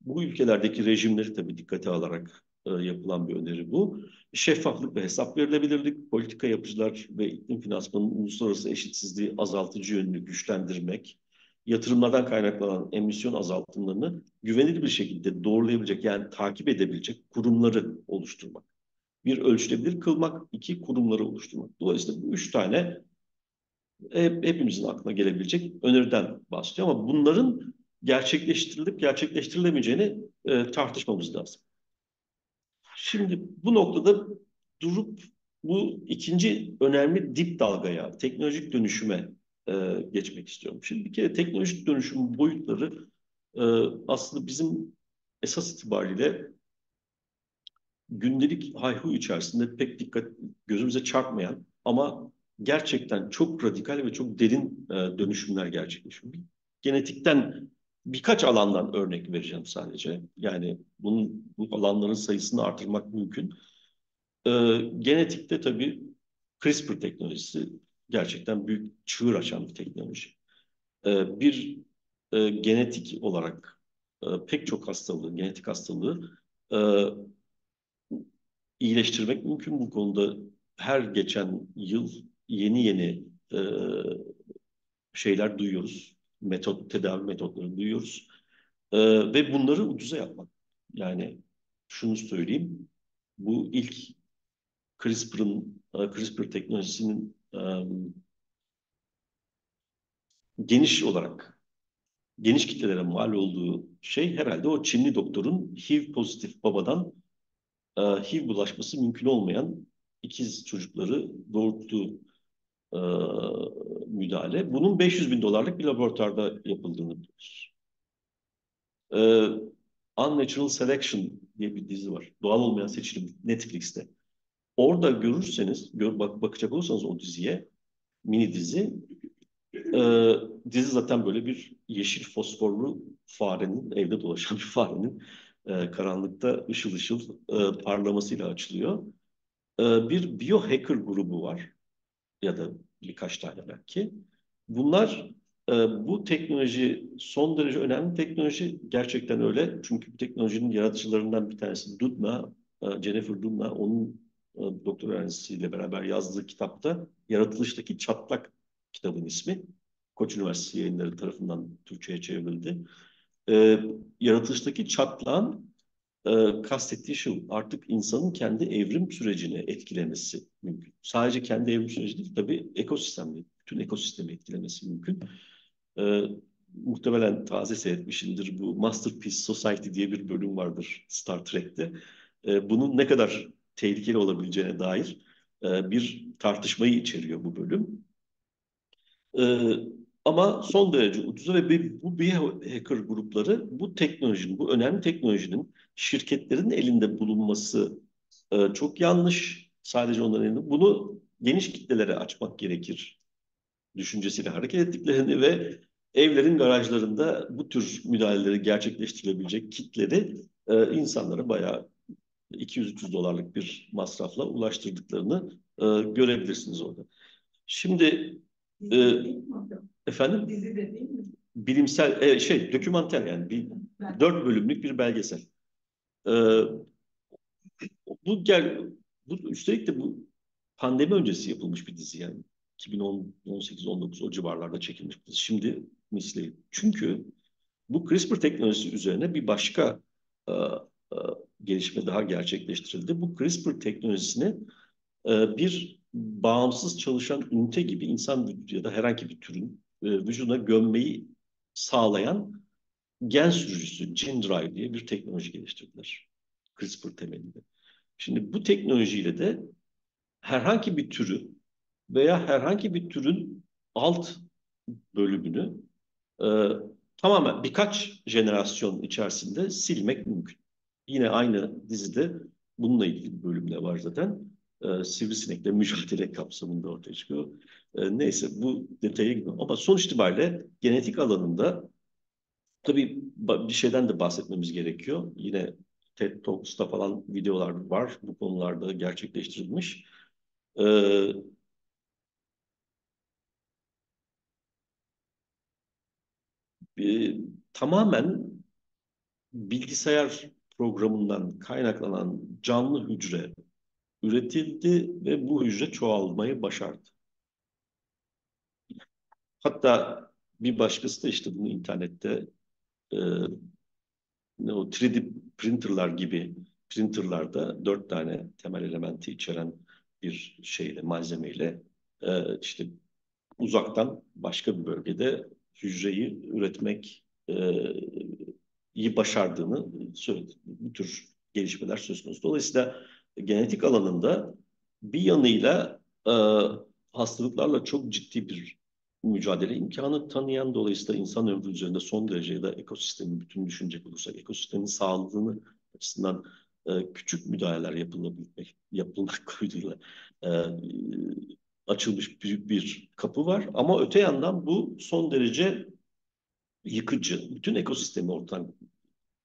bu ülkelerdeki rejimleri tabii dikkate alarak e, yapılan bir öneri bu. Şeffaflık ve hesap verilebilirlik, politika yapıcılar ve iklim finansmanının uluslararası eşitsizliği azaltıcı yönünü güçlendirmek, yatırımlardan kaynaklanan emisyon azaltımlarını güvenilir bir şekilde doğrulayabilecek yani takip edebilecek kurumları oluşturmak. Bir ölçülebilir kılmak, iki kurumları oluşturmak. Dolayısıyla bu üç tane hepimizin aklına gelebilecek öneriden bahsediyor ama bunların gerçekleştirilip gerçekleştirilemeyeceğini e, tartışmamız lazım. Şimdi bu noktada durup bu ikinci önemli dip dalgaya, teknolojik dönüşüme e, geçmek istiyorum. Şimdi bir kere teknolojik dönüşüm boyutları e, aslında bizim esas itibariyle gündelik hayhu içerisinde pek dikkat gözümüze çarpmayan ama gerçekten çok radikal ve çok derin e, dönüşümler gerçekleşiyor. Genetikten birkaç alandan örnek vereceğim sadece. Yani bunun bu alanların sayısını artırmak mümkün. E, genetikte tabii CRISPR teknolojisi gerçekten büyük çığır açan bir teknoloji. E, bir e, genetik olarak e, pek çok hastalığı, genetik hastalığı e, iyileştirmek mümkün. Bu konuda her geçen yıl yeni yeni e, şeyler duyuyoruz. Metot, tedavi metotları duyuyoruz. E, ve bunları ucuza yapmak. Yani şunu söyleyeyim. Bu ilk CRISPR'ın, e, CRISPR teknolojisinin e, geniş olarak geniş kitlelere mal olduğu şey herhalde o Çinli doktorun HIV pozitif babadan e, HIV bulaşması mümkün olmayan ikiz çocukları doğurttuğu e, müdahale. Bunun 500 bin dolarlık bir laboratuvarda yapıldığını biliyoruz. E, Unnatural Selection diye bir dizi var. Doğal olmayan seçilim Netflix'te. Orada görürseniz, gör, bak, bakacak olursanız o diziye, mini dizi, e, dizi zaten böyle bir yeşil fosforlu farenin, evde dolaşan bir farenin e, karanlıkta ışıl ışıl e, parlamasıyla açılıyor. E, bir biohacker grubu var ya da birkaç tane belki. Bunlar e, bu teknoloji son derece önemli teknoloji gerçekten öyle. Çünkü bu teknolojinin yaratıcılarından bir tanesi Doudna, e, Jennifer Doudna onun e, doktor öğrencisiyle beraber yazdığı kitapta Yaratılıştaki Çatlak kitabın ismi. Koç Üniversitesi yayınları tarafından Türkçe'ye çevrildi. E, yaratılıştaki çatlağın e, kastettiği şu, artık insanın kendi evrim sürecini etkilemesi mümkün. Sadece kendi evrim süreci değil, tabii ekosistemde, bütün ekosistemi etkilemesi mümkün. E, muhtemelen taze seyretmişindir bu Masterpiece Society diye bir bölüm vardır Star Trek'te. E, bunun ne kadar tehlikeli olabileceğine dair e, bir tartışmayı içeriyor bu bölüm. E, ama son derece ucuza ve bu biohacker grupları bu teknolojinin, bu önemli teknolojinin şirketlerin elinde bulunması e, çok yanlış. Sadece onların elinde. Bunu geniş kitlelere açmak gerekir düşüncesiyle hareket ettiklerini ve evlerin garajlarında bu tür müdahaleleri gerçekleştirilebilecek kitleri e, insanlara bayağı 200-300 dolarlık bir masrafla ulaştırdıklarını e, görebilirsiniz orada. Şimdi e, efendim bilimsel e, şey dokümanter yani bir, dört bölümlük bir belgesel. E, bu gel bu üstelik de bu pandemi öncesi yapılmış bir dizi yani 2018-19 o civarlarda çekilmiş bir dizi. Şimdi misli. Çünkü bu CRISPR teknolojisi üzerine bir başka e, e, gelişme daha gerçekleştirildi. Bu CRISPR teknolojisini e, bir bağımsız çalışan ünite gibi insan vücudu ya da herhangi bir türün e, vücuduna gömmeyi sağlayan gen sürücüsü, gene drive diye bir teknoloji geliştirdiler. CRISPR temelinde. Şimdi bu teknolojiyle de herhangi bir türü veya herhangi bir türün alt bölümünü e, tamamen birkaç jenerasyon içerisinde silmek mümkün. Yine aynı dizide bununla ilgili bir bölüm de var zaten. E, sivrisinekle mücadele kapsamında ortaya çıkıyor. E, neyse bu detaya gidiyorum. Ama sonuç itibariyle genetik alanında tabii bir şeyden de bahsetmemiz gerekiyor. Yine TED Talks'ta falan videolar var bu konularda gerçekleştirilmiş. E, e, tamamen bilgisayar programından kaynaklanan canlı hücre üretildi ve bu hücre çoğalmayı başardı. Hatta bir başkası da işte bunu internette e, ne o 3D printerlar gibi printerlarda dört tane temel elementi içeren bir şeyle malzemeyle e, işte uzaktan başka bir bölgede hücreyi üretmek e, iyi başardığını söyledi. Bu tür gelişmeler söz konusu. Dolayısıyla genetik alanında bir yanıyla e, hastalıklarla çok ciddi bir mücadele imkanı tanıyan dolayısıyla insan ömrü üzerinde son derece ya da ekosistemin bütün düşünecek olursak ekosistemin sağlığını açısından e, küçük müdahaleler yapılabilmek, yapılmak kaydıyla e, açılmış büyük bir kapı var. Ama öte yandan bu son derece yıkıcı, bütün ekosistemi ortadan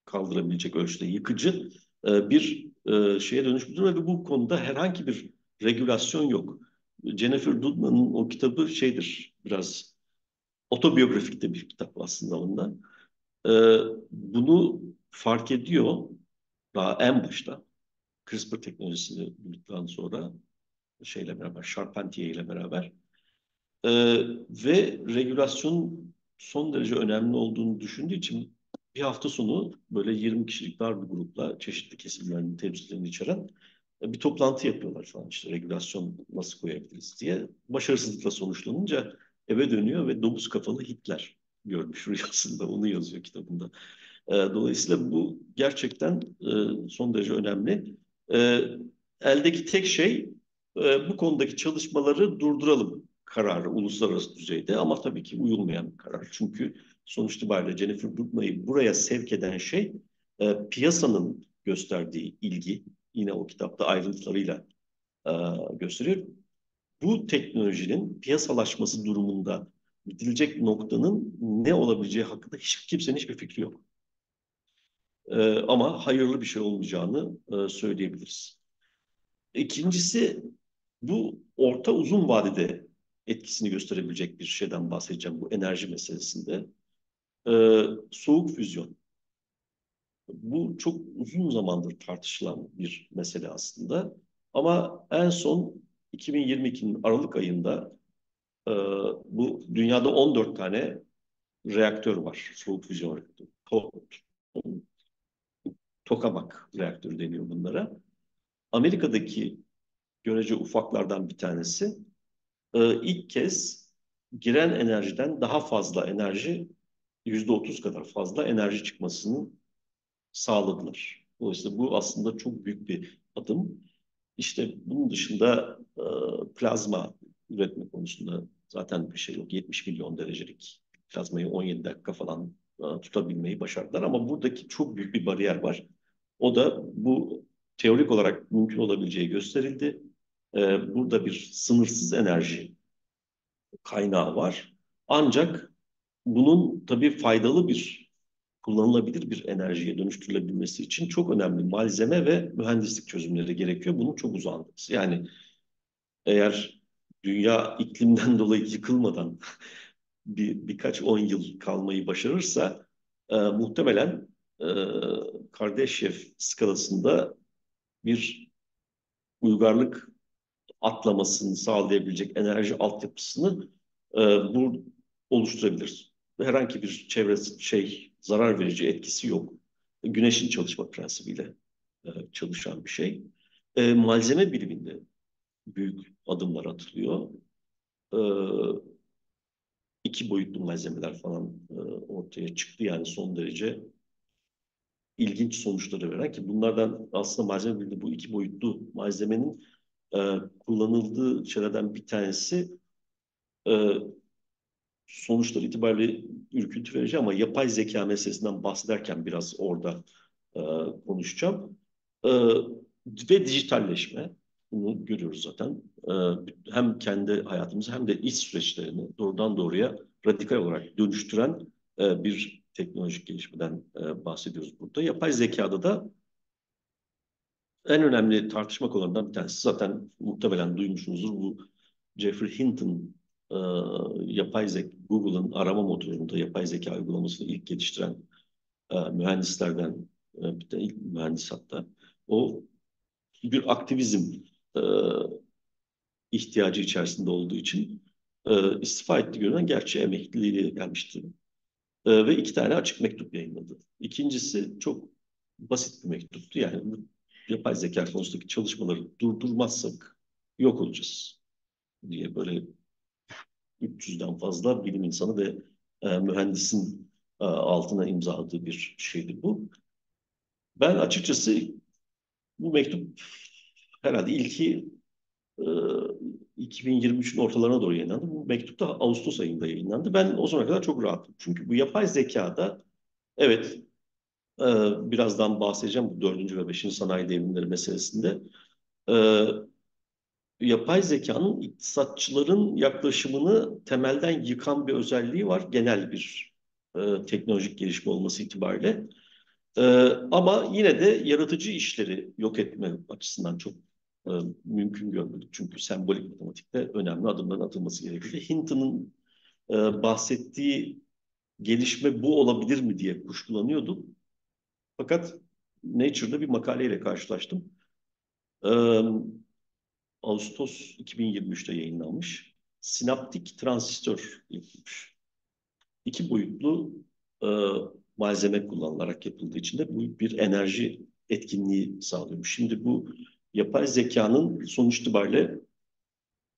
kaldırabilecek ölçüde yıkıcı e, bir e, şeye dönüşmüş durumda ve bu konuda herhangi bir regülasyon yok. Jennifer Doudna'nın o kitabı şeydir biraz otobiyografik de bir kitap aslında ondan. E, bunu fark ediyor daha en başta CRISPR teknolojisini bulduktan sonra şeyle beraber, Charpentier ile beraber e, ve regülasyon son derece önemli olduğunu düşündüğü için bir hafta sonu böyle 20 kişilik dar bir grupla çeşitli kesimlerin temsilcilerini içeren bir toplantı yapıyorlar falan işte regülasyon nasıl koyabiliriz diye. Başarısızlıkla sonuçlanınca eve dönüyor ve domuz kafalı Hitler görmüş rüyasında onu yazıyor kitabında. Dolayısıyla bu gerçekten son derece önemli. Eldeki tek şey bu konudaki çalışmaları durduralım kararı uluslararası düzeyde ama tabii ki uyulmayan bir karar. Çünkü sonuç itibariyle Jennifer Doudna'yı buraya sevk eden şey e, piyasanın gösterdiği ilgi. Yine o kitapta ayrıntılarıyla e, gösteriyor. Bu teknolojinin piyasalaşması durumunda bitirecek noktanın ne olabileceği hakkında hiç kimsenin hiçbir fikri yok. E, ama hayırlı bir şey olmayacağını e, söyleyebiliriz. İkincisi bu orta uzun vadede etkisini gösterebilecek bir şeyden bahsedeceğim bu enerji meselesinde. Ee, soğuk füzyon. Bu çok uzun zamandır tartışılan bir mesele aslında. Ama en son 2022'nin Aralık ayında e, bu dünyada 14 tane reaktör var. Soğuk füzyon reaktörü. To Tokamak reaktörü deniyor bunlara. Amerika'daki görece ufaklardan bir tanesi e, ilk kez giren enerjiden daha fazla enerji, yüzde otuz kadar fazla enerji çıkmasını sağladılar. Dolayısıyla bu aslında çok büyük bir adım. İşte bunun dışında e, plazma üretme konusunda zaten bir şey yok. 70 milyon derecelik plazmayı 17 dakika falan e, tutabilmeyi başardılar. Ama buradaki çok büyük bir bariyer var. O da bu teorik olarak mümkün olabileceği gösterildi e, burada bir sınırsız enerji kaynağı var. Ancak bunun tabii faydalı bir, kullanılabilir bir enerjiye dönüştürülebilmesi için çok önemli malzeme ve mühendislik çözümleri gerekiyor. Bunun çok uzandınız. Yani eğer dünya iklimden dolayı yıkılmadan bir birkaç on yıl kalmayı başarırsa e, muhtemelen e, Kardashev skalasında bir uygarlık atlamasını sağlayabilecek enerji altyapısını e, bu oluşturabilir. Herhangi bir çevre şey zarar verici etkisi yok. Güneşin çalışma prensibiyle e, çalışan bir şey. E, malzeme biliminde büyük adımlar atılıyor. E, iki boyutlu malzemeler falan e, ortaya çıktı. Yani son derece ilginç sonuçları veren ki bunlardan aslında malzeme biliminde bu iki boyutlu malzemenin e, kullanıldığı şeylerden bir tanesi e, sonuçlar itibariyle ürküntü verici ama yapay zeka meselesinden bahsederken biraz orada e, konuşacağım. E, ve dijitalleşme. Bunu görüyoruz zaten. E, hem kendi hayatımızı hem de iç süreçlerini doğrudan doğruya radikal olarak dönüştüren e, bir teknolojik gelişmeden e, bahsediyoruz burada. Yapay zekada da en önemli tartışma konularından bir tanesi zaten muhtemelen duymuşsunuzdur bu Jeffrey Hinton e, yapay zeka Google'ın arama motorunda yapay zeka uygulamasını ilk geliştiren e, mühendislerden e, bir de ilk mühendis hatta o bir aktivizm e, ihtiyacı içerisinde olduğu için e, istifa etti görünen gerçi emekliliğiyle gelmişti. E, ve iki tane açık mektup yayınladı. İkincisi çok basit bir mektuptu. Yani yapay zeka konusundaki çalışmaları durdurmazsak yok olacağız diye böyle 300'den fazla bilim insanı ve e, mühendisin e, altına imzaladığı bir şeydi bu. Ben açıkçası bu mektup herhalde ilki e, 2023'ün ortalarına doğru yayınlandı. Bu mektup da Ağustos ayında yayınlandı. Ben o zamana kadar çok rahatım. Çünkü bu yapay zekada evet e, birazdan bahsedeceğim bu dördüncü ve beşinci sanayi devrimleri meselesinde. E, yapay zekanın iktisatçıların yaklaşımını temelden yıkan bir özelliği var. Genel bir e, teknolojik gelişme olması itibariyle. E, ama yine de yaratıcı işleri yok etme açısından çok e, mümkün görmedik. Çünkü sembolik matematikte önemli adımların atılması gerekiyor. Hinton'un e, bahsettiği gelişme bu olabilir mi diye kuşkulanıyordum. Fakat Nature'da bir makaleyle karşılaştım. E, Ağustos 2023'te yayınlanmış. Sinaptik transistör yapılmış. İki boyutlu e, malzeme kullanılarak yapıldığı için de bu bir enerji etkinliği sağlıyormuş. Şimdi bu yapay zekanın sonuç itibariyle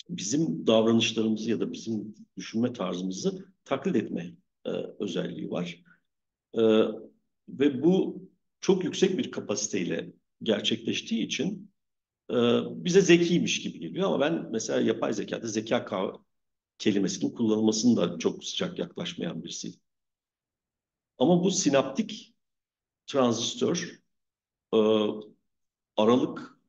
bizim davranışlarımızı ya da bizim düşünme tarzımızı taklit etme e, özelliği var. E, ve bu çok yüksek bir kapasiteyle gerçekleştiği için e, bize zekiymiş gibi geliyor. Ama ben mesela yapay zekada zeka kelimesinin kullanılmasını da çok sıcak yaklaşmayan birisiyim. Ama bu sinaptik transistör e, Aralık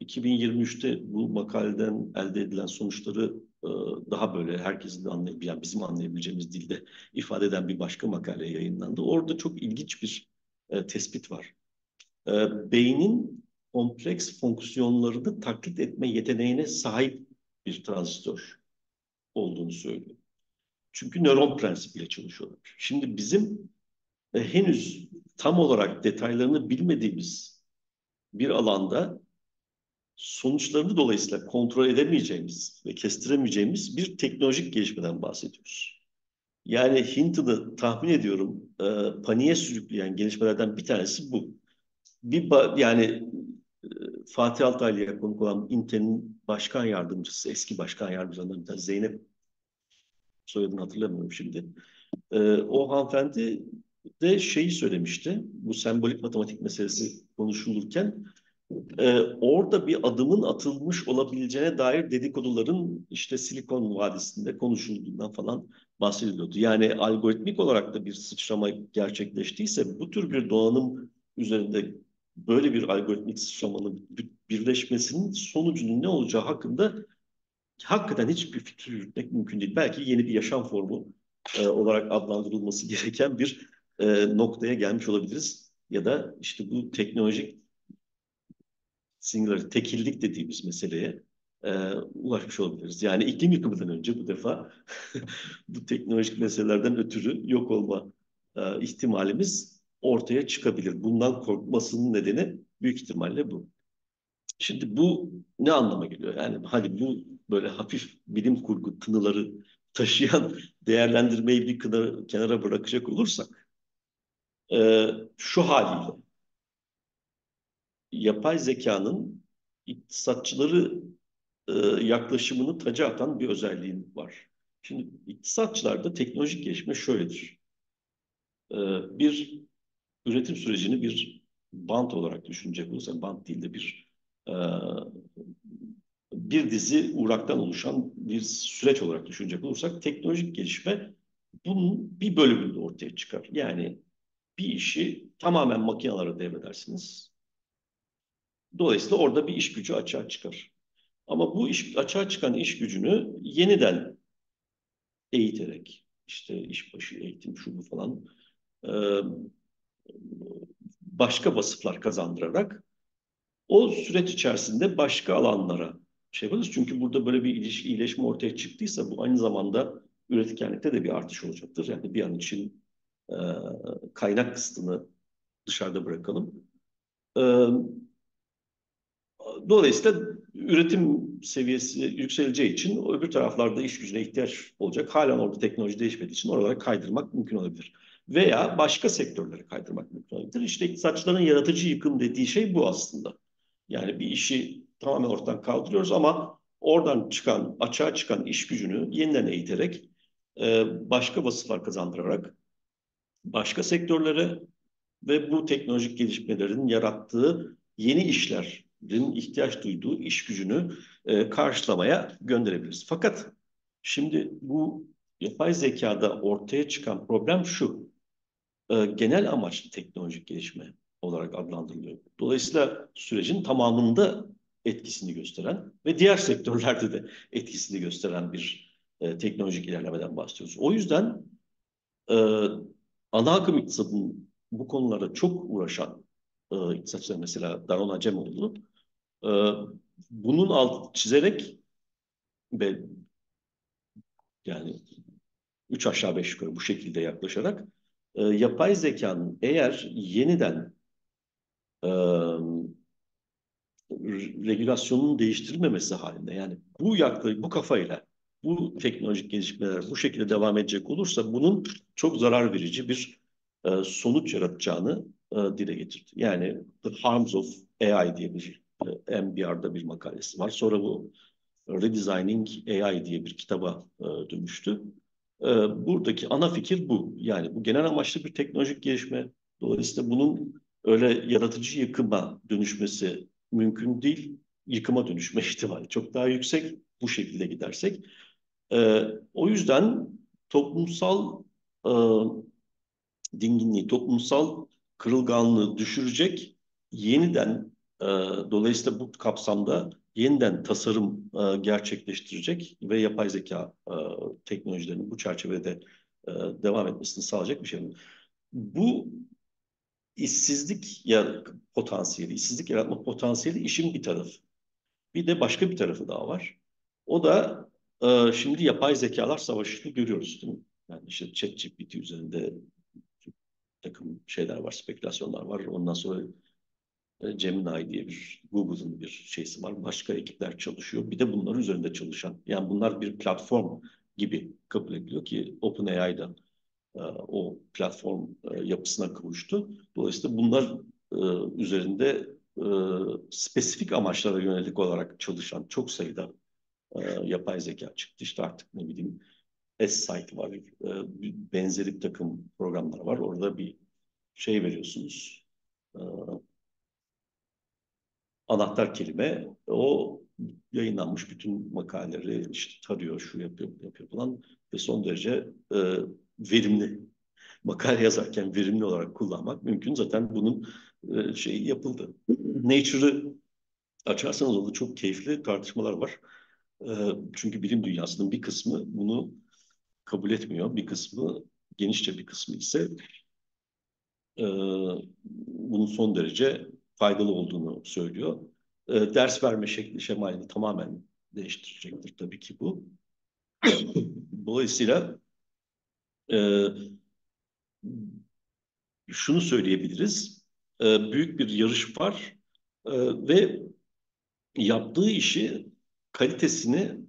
2023'te bu makaleden elde edilen sonuçları e, daha böyle herkesin de anlayabileceği, yani bizim anlayabileceğimiz dilde ifade eden bir başka makale yayınlandı. Orada çok ilginç bir e, tespit var. Beynin kompleks fonksiyonlarını taklit etme yeteneğine sahip bir transistör olduğunu söylüyor. Çünkü nöron prensibiyle çalışıyorlar. Şimdi bizim e, henüz tam olarak detaylarını bilmediğimiz bir alanda sonuçlarını dolayısıyla kontrol edemeyeceğimiz ve kestiremeyeceğimiz bir teknolojik gelişmeden bahsediyoruz. Yani Hinton'ı tahmin ediyorum e, paniğe sürükleyen gelişmelerden bir tanesi bu. Bir yani Fatih Altaylı'ya konuk olan İNTE'nin başkan yardımcısı, eski başkan yardımcılarından bir tanesi Zeynep soyadını hatırlamıyorum şimdi. E, o hanımefendi de şeyi söylemişti. Bu sembolik matematik meselesi konuşulurken e, orada bir adımın atılmış olabileceğine dair dedikoduların işte Silikon Vadisi'nde konuşulduğundan falan bahsediliyordu. Yani algoritmik olarak da bir sıçrama gerçekleştiyse bu tür bir donanım üzerinde böyle bir algoritmik sıçramanın birleşmesinin sonucunun ne olacağı hakkında hakikaten hiçbir fikir yürütmek mümkün değil. Belki yeni bir yaşam formu e, olarak adlandırılması gereken bir e, noktaya gelmiş olabiliriz. Ya da işte bu teknolojik singular, tekillik dediğimiz meseleye e, ulaşmış olabiliriz. Yani iklim yıkımından önce bu defa bu teknolojik meselelerden ötürü yok olma e, ihtimalimiz ortaya çıkabilir. Bundan korkmasının nedeni büyük ihtimalle bu. Şimdi bu ne anlama geliyor? Yani hani bu böyle hafif bilim kurgu tınıları taşıyan değerlendirmeyi bir kenara, kenara bırakacak olursak e, şu haliyle yapay zekanın iktisatçıları e, yaklaşımını taca atan bir özelliği var. Şimdi iktisatçılarda teknolojik gelişme şöyledir. E, bir üretim sürecini bir bant olarak düşünecek olursak, bant değil de bir e, bir dizi uğraktan oluşan bir süreç olarak düşünecek olursak teknolojik gelişme bunun bir bölümünde ortaya çıkar. Yani bir işi tamamen makinelere devredersiniz. Dolayısıyla orada bir iş gücü açığa çıkar. Ama bu iş, açığa çıkan iş gücünü yeniden eğiterek, işte işbaşı eğitim, şu bu falan, başka vasıflar kazandırarak O süreç içerisinde başka alanlara şey yaparız. Çünkü burada böyle bir ilişki, iyileşme ortaya çıktıysa bu aynı zamanda üretkenlikte de bir artış olacaktır. Yani bir an için e, kaynak kısıtını dışarıda bırakalım. E, dolayısıyla üretim seviyesi yükseleceği için öbür taraflarda iş gücüne ihtiyaç olacak. Halen orada teknoloji değişmediği için oralara kaydırmak mümkün olabilir. Veya başka sektörlere kaydırmak mümkün olabilir. İşte iktisatçıların yaratıcı yıkım dediği şey bu aslında. Yani bir işi tamamen ortadan kaldırıyoruz ama oradan çıkan, açığa çıkan iş gücünü yeniden eğiterek, e, başka vasıflar kazandırarak, başka sektörlere ve bu teknolojik gelişmelerin yarattığı yeni işlerin ihtiyaç duyduğu iş gücünü e, karşılamaya gönderebiliriz. Fakat şimdi bu yapay zekada ortaya çıkan problem şu. E, genel amaçlı teknolojik gelişme olarak adlandırılıyor. Dolayısıyla sürecin tamamında etkisini gösteren ve diğer sektörlerde de etkisini gösteren bir e, teknolojik ilerlemeden bahsediyoruz. O yüzden e, ana akım iktisadının bu konularda çok uğraşan e, iktisatçılar mesela Daron Acemoğlu e, bunun alt çizerek ve yani üç aşağı beş yukarı bu şekilde yaklaşarak e, yapay zekanın eğer yeniden e, regülasyonun değiştirilmemesi halinde yani bu yaklaşık bu kafayla bu teknolojik gelişmeler bu şekilde devam edecek olursa bunun çok zarar verici bir e, sonuç yaratacağını e, dile getirdi. Yani The Harms of AI diye bir e, NPR'da bir makalesi var. Sonra bu Redesigning AI diye bir kitaba e, dönüştü. E, buradaki ana fikir bu. Yani bu genel amaçlı bir teknolojik gelişme. Dolayısıyla bunun öyle yaratıcı yıkıma dönüşmesi mümkün değil. Yıkıma dönüşme ihtimali çok daha yüksek bu şekilde gidersek. E, o yüzden toplumsal e, dinginliği, toplumsal kırılganlığı düşürecek yeniden e, dolayısıyla bu kapsamda yeniden tasarım e, gerçekleştirecek ve yapay zeka e, teknolojilerinin bu çerçevede e, devam etmesini sağlayacak bir şey. Bu işsizlik ya potansiyeli, işsizlik yaratma potansiyeli işin bir tarafı. Bir de başka bir tarafı daha var. O da e, şimdi yapay zekalar savaşını görüyoruz değil mi? Yani işte ChatGPT üzerinde takım şeyler var, spekülasyonlar var. Ondan sonra Gemini diye bir Google'ın bir şeysi var. Başka ekipler çalışıyor. Bir de bunların üzerinde çalışan. Yani bunlar bir platform gibi kabul ediliyor ki OpenAI'da e, o platform e, yapısına kavuştu. Dolayısıyla bunlar üzerinde spesifik amaçlara yönelik olarak çalışan çok sayıda yapay zeka çıktı. İşte artık ne bileyim S-Site var, benzeri bir takım programlar var. Orada bir şey veriyorsunuz, anahtar kelime o yayınlanmış bütün makaleleri işte tarıyor, şu yapıyor, yapıyor falan ve son derece e, verimli. Makale yazarken verimli olarak kullanmak mümkün. Zaten bunun e, şeyi yapıldı. Nature'ı açarsanız orada çok keyifli tartışmalar var. E, çünkü bilim dünyasının bir kısmı bunu kabul etmiyor. Bir kısmı, genişçe bir kısmı ise e, bunun son derece faydalı olduğunu söylüyor. E, ders verme şekli şemalini tamamen değiştirecektir tabii ki bu. Dolayısıyla e, şunu söyleyebiliriz. E, büyük bir yarış var e, ve yaptığı işi kalitesini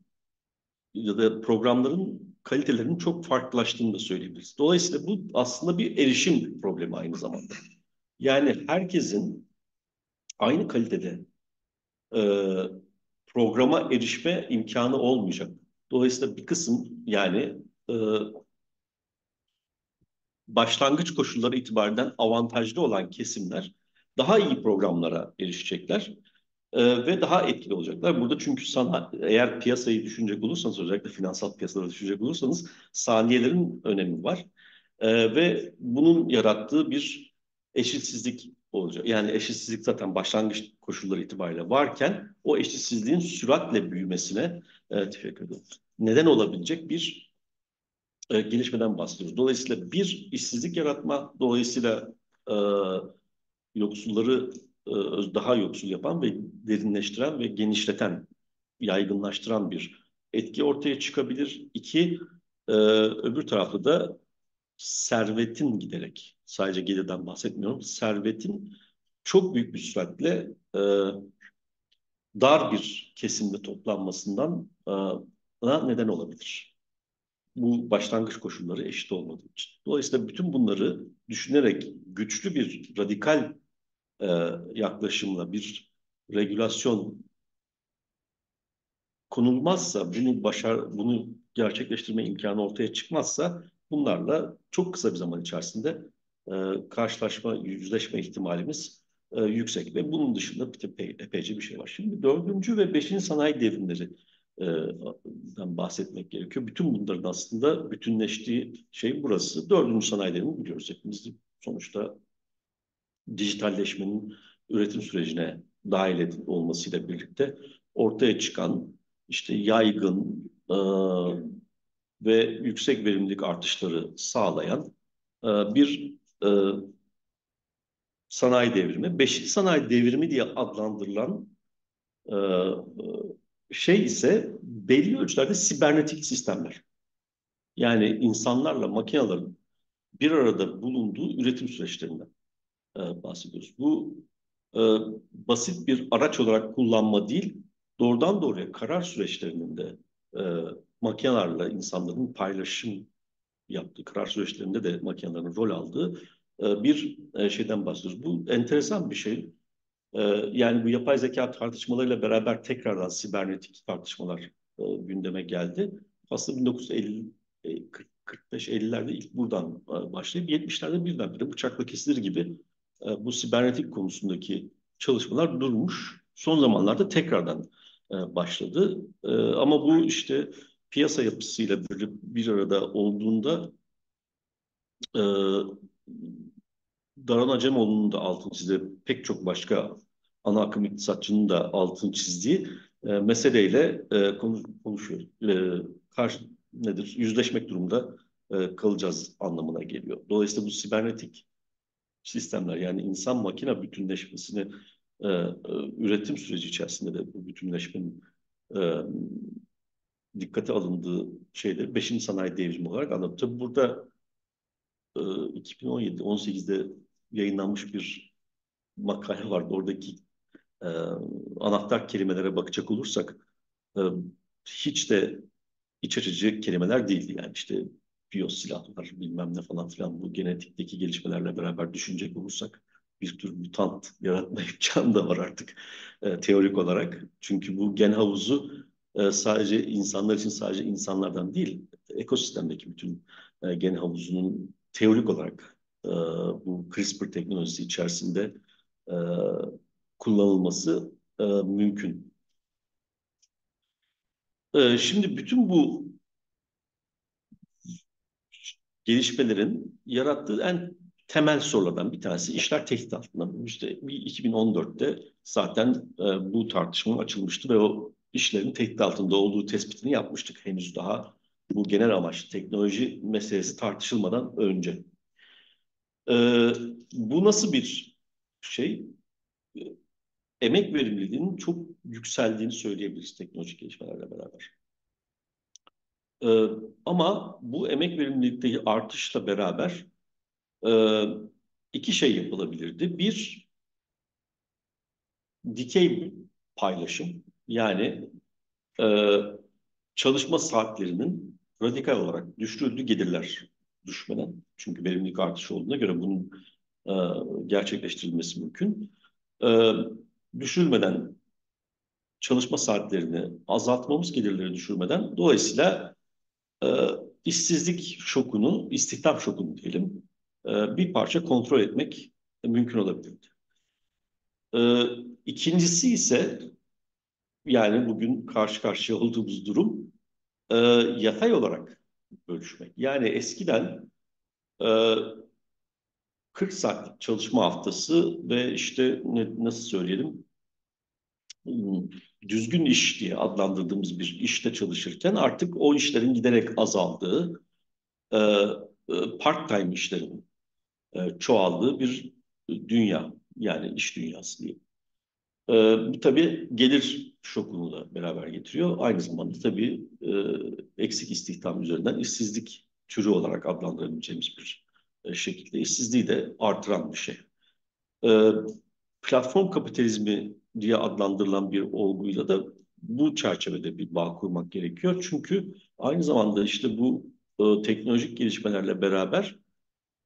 ya da programların kalitelerinin çok farklılaştığını da söyleyebiliriz. Dolayısıyla bu aslında bir erişim problemi aynı zamanda. Yani herkesin aynı kalitede e, programa erişme imkanı olmayacak. Dolayısıyla bir kısım yani e, başlangıç koşulları itibariyle avantajlı olan kesimler daha iyi programlara erişecekler e, ve daha etkili olacaklar. Burada çünkü sana eğer piyasayı düşünecek olursanız özellikle finansal piyasaları düşünecek olursanız saniyelerin önemi var. E, ve bunun yarattığı bir eşitsizlik olacak. Yani eşitsizlik zaten başlangıç koşulları itibariyle varken o eşitsizliğin süratle büyümesine e, teşekkür ederim. Neden olabilecek bir e, gelişmeden bahsediyoruz. Dolayısıyla bir işsizlik yaratma, dolayısıyla e, yoksulları e, daha yoksul yapan ve derinleştiren ve genişleten, yaygınlaştıran bir etki ortaya çıkabilir. İki, e, öbür tarafta da servetin giderek, sadece gelirden bahsetmiyorum, servetin çok büyük bir süratle e, dar bir kesimde toplanmasından e, neden olabilir. Bu başlangıç koşulları eşit olmadığı için. Dolayısıyla bütün bunları düşünerek güçlü bir radikal e, yaklaşımla bir regülasyon konulmazsa, bunu başar, bunu gerçekleştirme imkanı ortaya çıkmazsa bunlarla çok kısa bir zaman içerisinde e, karşılaşma, yüzleşme ihtimalimiz e, yüksek ve bunun dışında epey, epeyce bir şey var. Şimdi dördüncü ve beşinci sanayi devrimleri e, bahsetmek gerekiyor. Bütün bunların aslında bütünleştiği şey burası. Dördüncü sanayi devrimi biliyoruz hepimiz. Sonuçta dijitalleşmenin üretim sürecine dahil olmasıyla birlikte ortaya çıkan işte yaygın e, ve yüksek verimlilik artışları sağlayan e, bir e, sanayi devrimi. Beşinci sanayi devrimi diye adlandırılan e, şey ise belli ölçülerde sibernetik sistemler. Yani insanlarla makinelerin bir arada bulunduğu üretim süreçlerinden e, bahsediyoruz. Bu e, basit bir araç olarak kullanma değil, doğrudan doğruya karar süreçlerinin de e, makinelerle insanların paylaşım yaptığı, karar süreçlerinde de makinelerin rol aldığı e, bir e, şeyden bahsediyoruz. Bu enteresan bir şey. E, yani bu yapay zeka tartışmalarıyla beraber tekrardan sibernetik tartışmalar gündeme geldi. Aslında 1950 45-50'lerde ilk buradan e, başlayıp 70'lerde birdenbire bıçakla kesilir gibi bu sibernetik konusundaki çalışmalar durmuş. Son zamanlarda tekrardan başladı. Ama bu işte piyasa yapısıyla bir, bir arada olduğunda e, Daran Acemoğlu'nun da altını çizdiği pek çok başka ana akım iktisatçının da altını çizdiği e, meseleyle e, konuşuyor. E, karşı nedir? Yüzleşmek durumunda e, kalacağız anlamına geliyor. Dolayısıyla bu sibernetik sistemler yani insan makine bütünleşmesini e, e, üretim süreci içerisinde de bu bütünleşmenin e, dikkate alındığı şeyleri 5. sanayi devrimi olarak anlattı. burada e, 2017-18'de yayınlanmış bir makale vardı. Oradaki e, anahtar kelimelere bakacak olursak e, hiç de iç açıcı kelimeler değildi. Yani işte biyosilahlar bilmem ne falan filan bu genetikteki gelişmelerle beraber düşünecek olursak bir tür mutant yaratma imkanı da var artık e, teorik olarak. Çünkü bu gen havuzu e, sadece insanlar için sadece insanlardan değil ekosistemdeki bütün e, gen havuzunun teorik olarak e, bu CRISPR teknolojisi içerisinde e, kullanılması e, mümkün. Şimdi bütün bu gelişmelerin yarattığı en temel sorulardan bir tanesi işler tehdit altında. İşte 2014'te zaten bu tartışma açılmıştı ve o işlerin tehdit altında olduğu tespitini yapmıştık henüz daha bu genel amaçlı teknoloji meselesi tartışılmadan önce. E, bu nasıl bir şey? E, emek verimliliğinin çok yükseldiğini söyleyebiliriz teknolojik gelişmelerle beraber. Ee, ama bu emek verimlilikteki artışla beraber e, iki şey yapılabilirdi. Bir, dikey paylaşım yani e, çalışma saatlerinin radikal olarak düşürüldüğü gelirler düşmeden. Çünkü verimlilik artışı olduğuna göre bunun e, gerçekleştirilmesi mümkün. E, düşürülmeden çalışma saatlerini azaltmamız gelirleri düşürmeden dolayısıyla e, işsizlik şokunu, istihdam şokunu diyelim e, bir parça kontrol etmek mümkün olabilirdi. E, ikincisi ise yani bugün karşı karşıya olduğumuz durum e, yatay olarak bölüşmek. Yani eskiden e, 40 saatlik çalışma haftası ve işte ne, nasıl söyleyelim düzgün iş diye adlandırdığımız bir işte çalışırken artık o işlerin giderek azaldığı, e, e, part-time işlerin e, çoğaldığı bir dünya Yani iş dünyası diyeyim. E, bu tabii gelir şokunu da beraber getiriyor. Aynı zamanda tabii e, eksik istihdam üzerinden işsizlik türü olarak adlandırabileceğimiz bir e, şekilde işsizliği de artıran bir şey. E, platform kapitalizmi diye adlandırılan bir olguyla da bu çerçevede bir bağ kurmak gerekiyor. Çünkü aynı zamanda işte bu e, teknolojik gelişmelerle beraber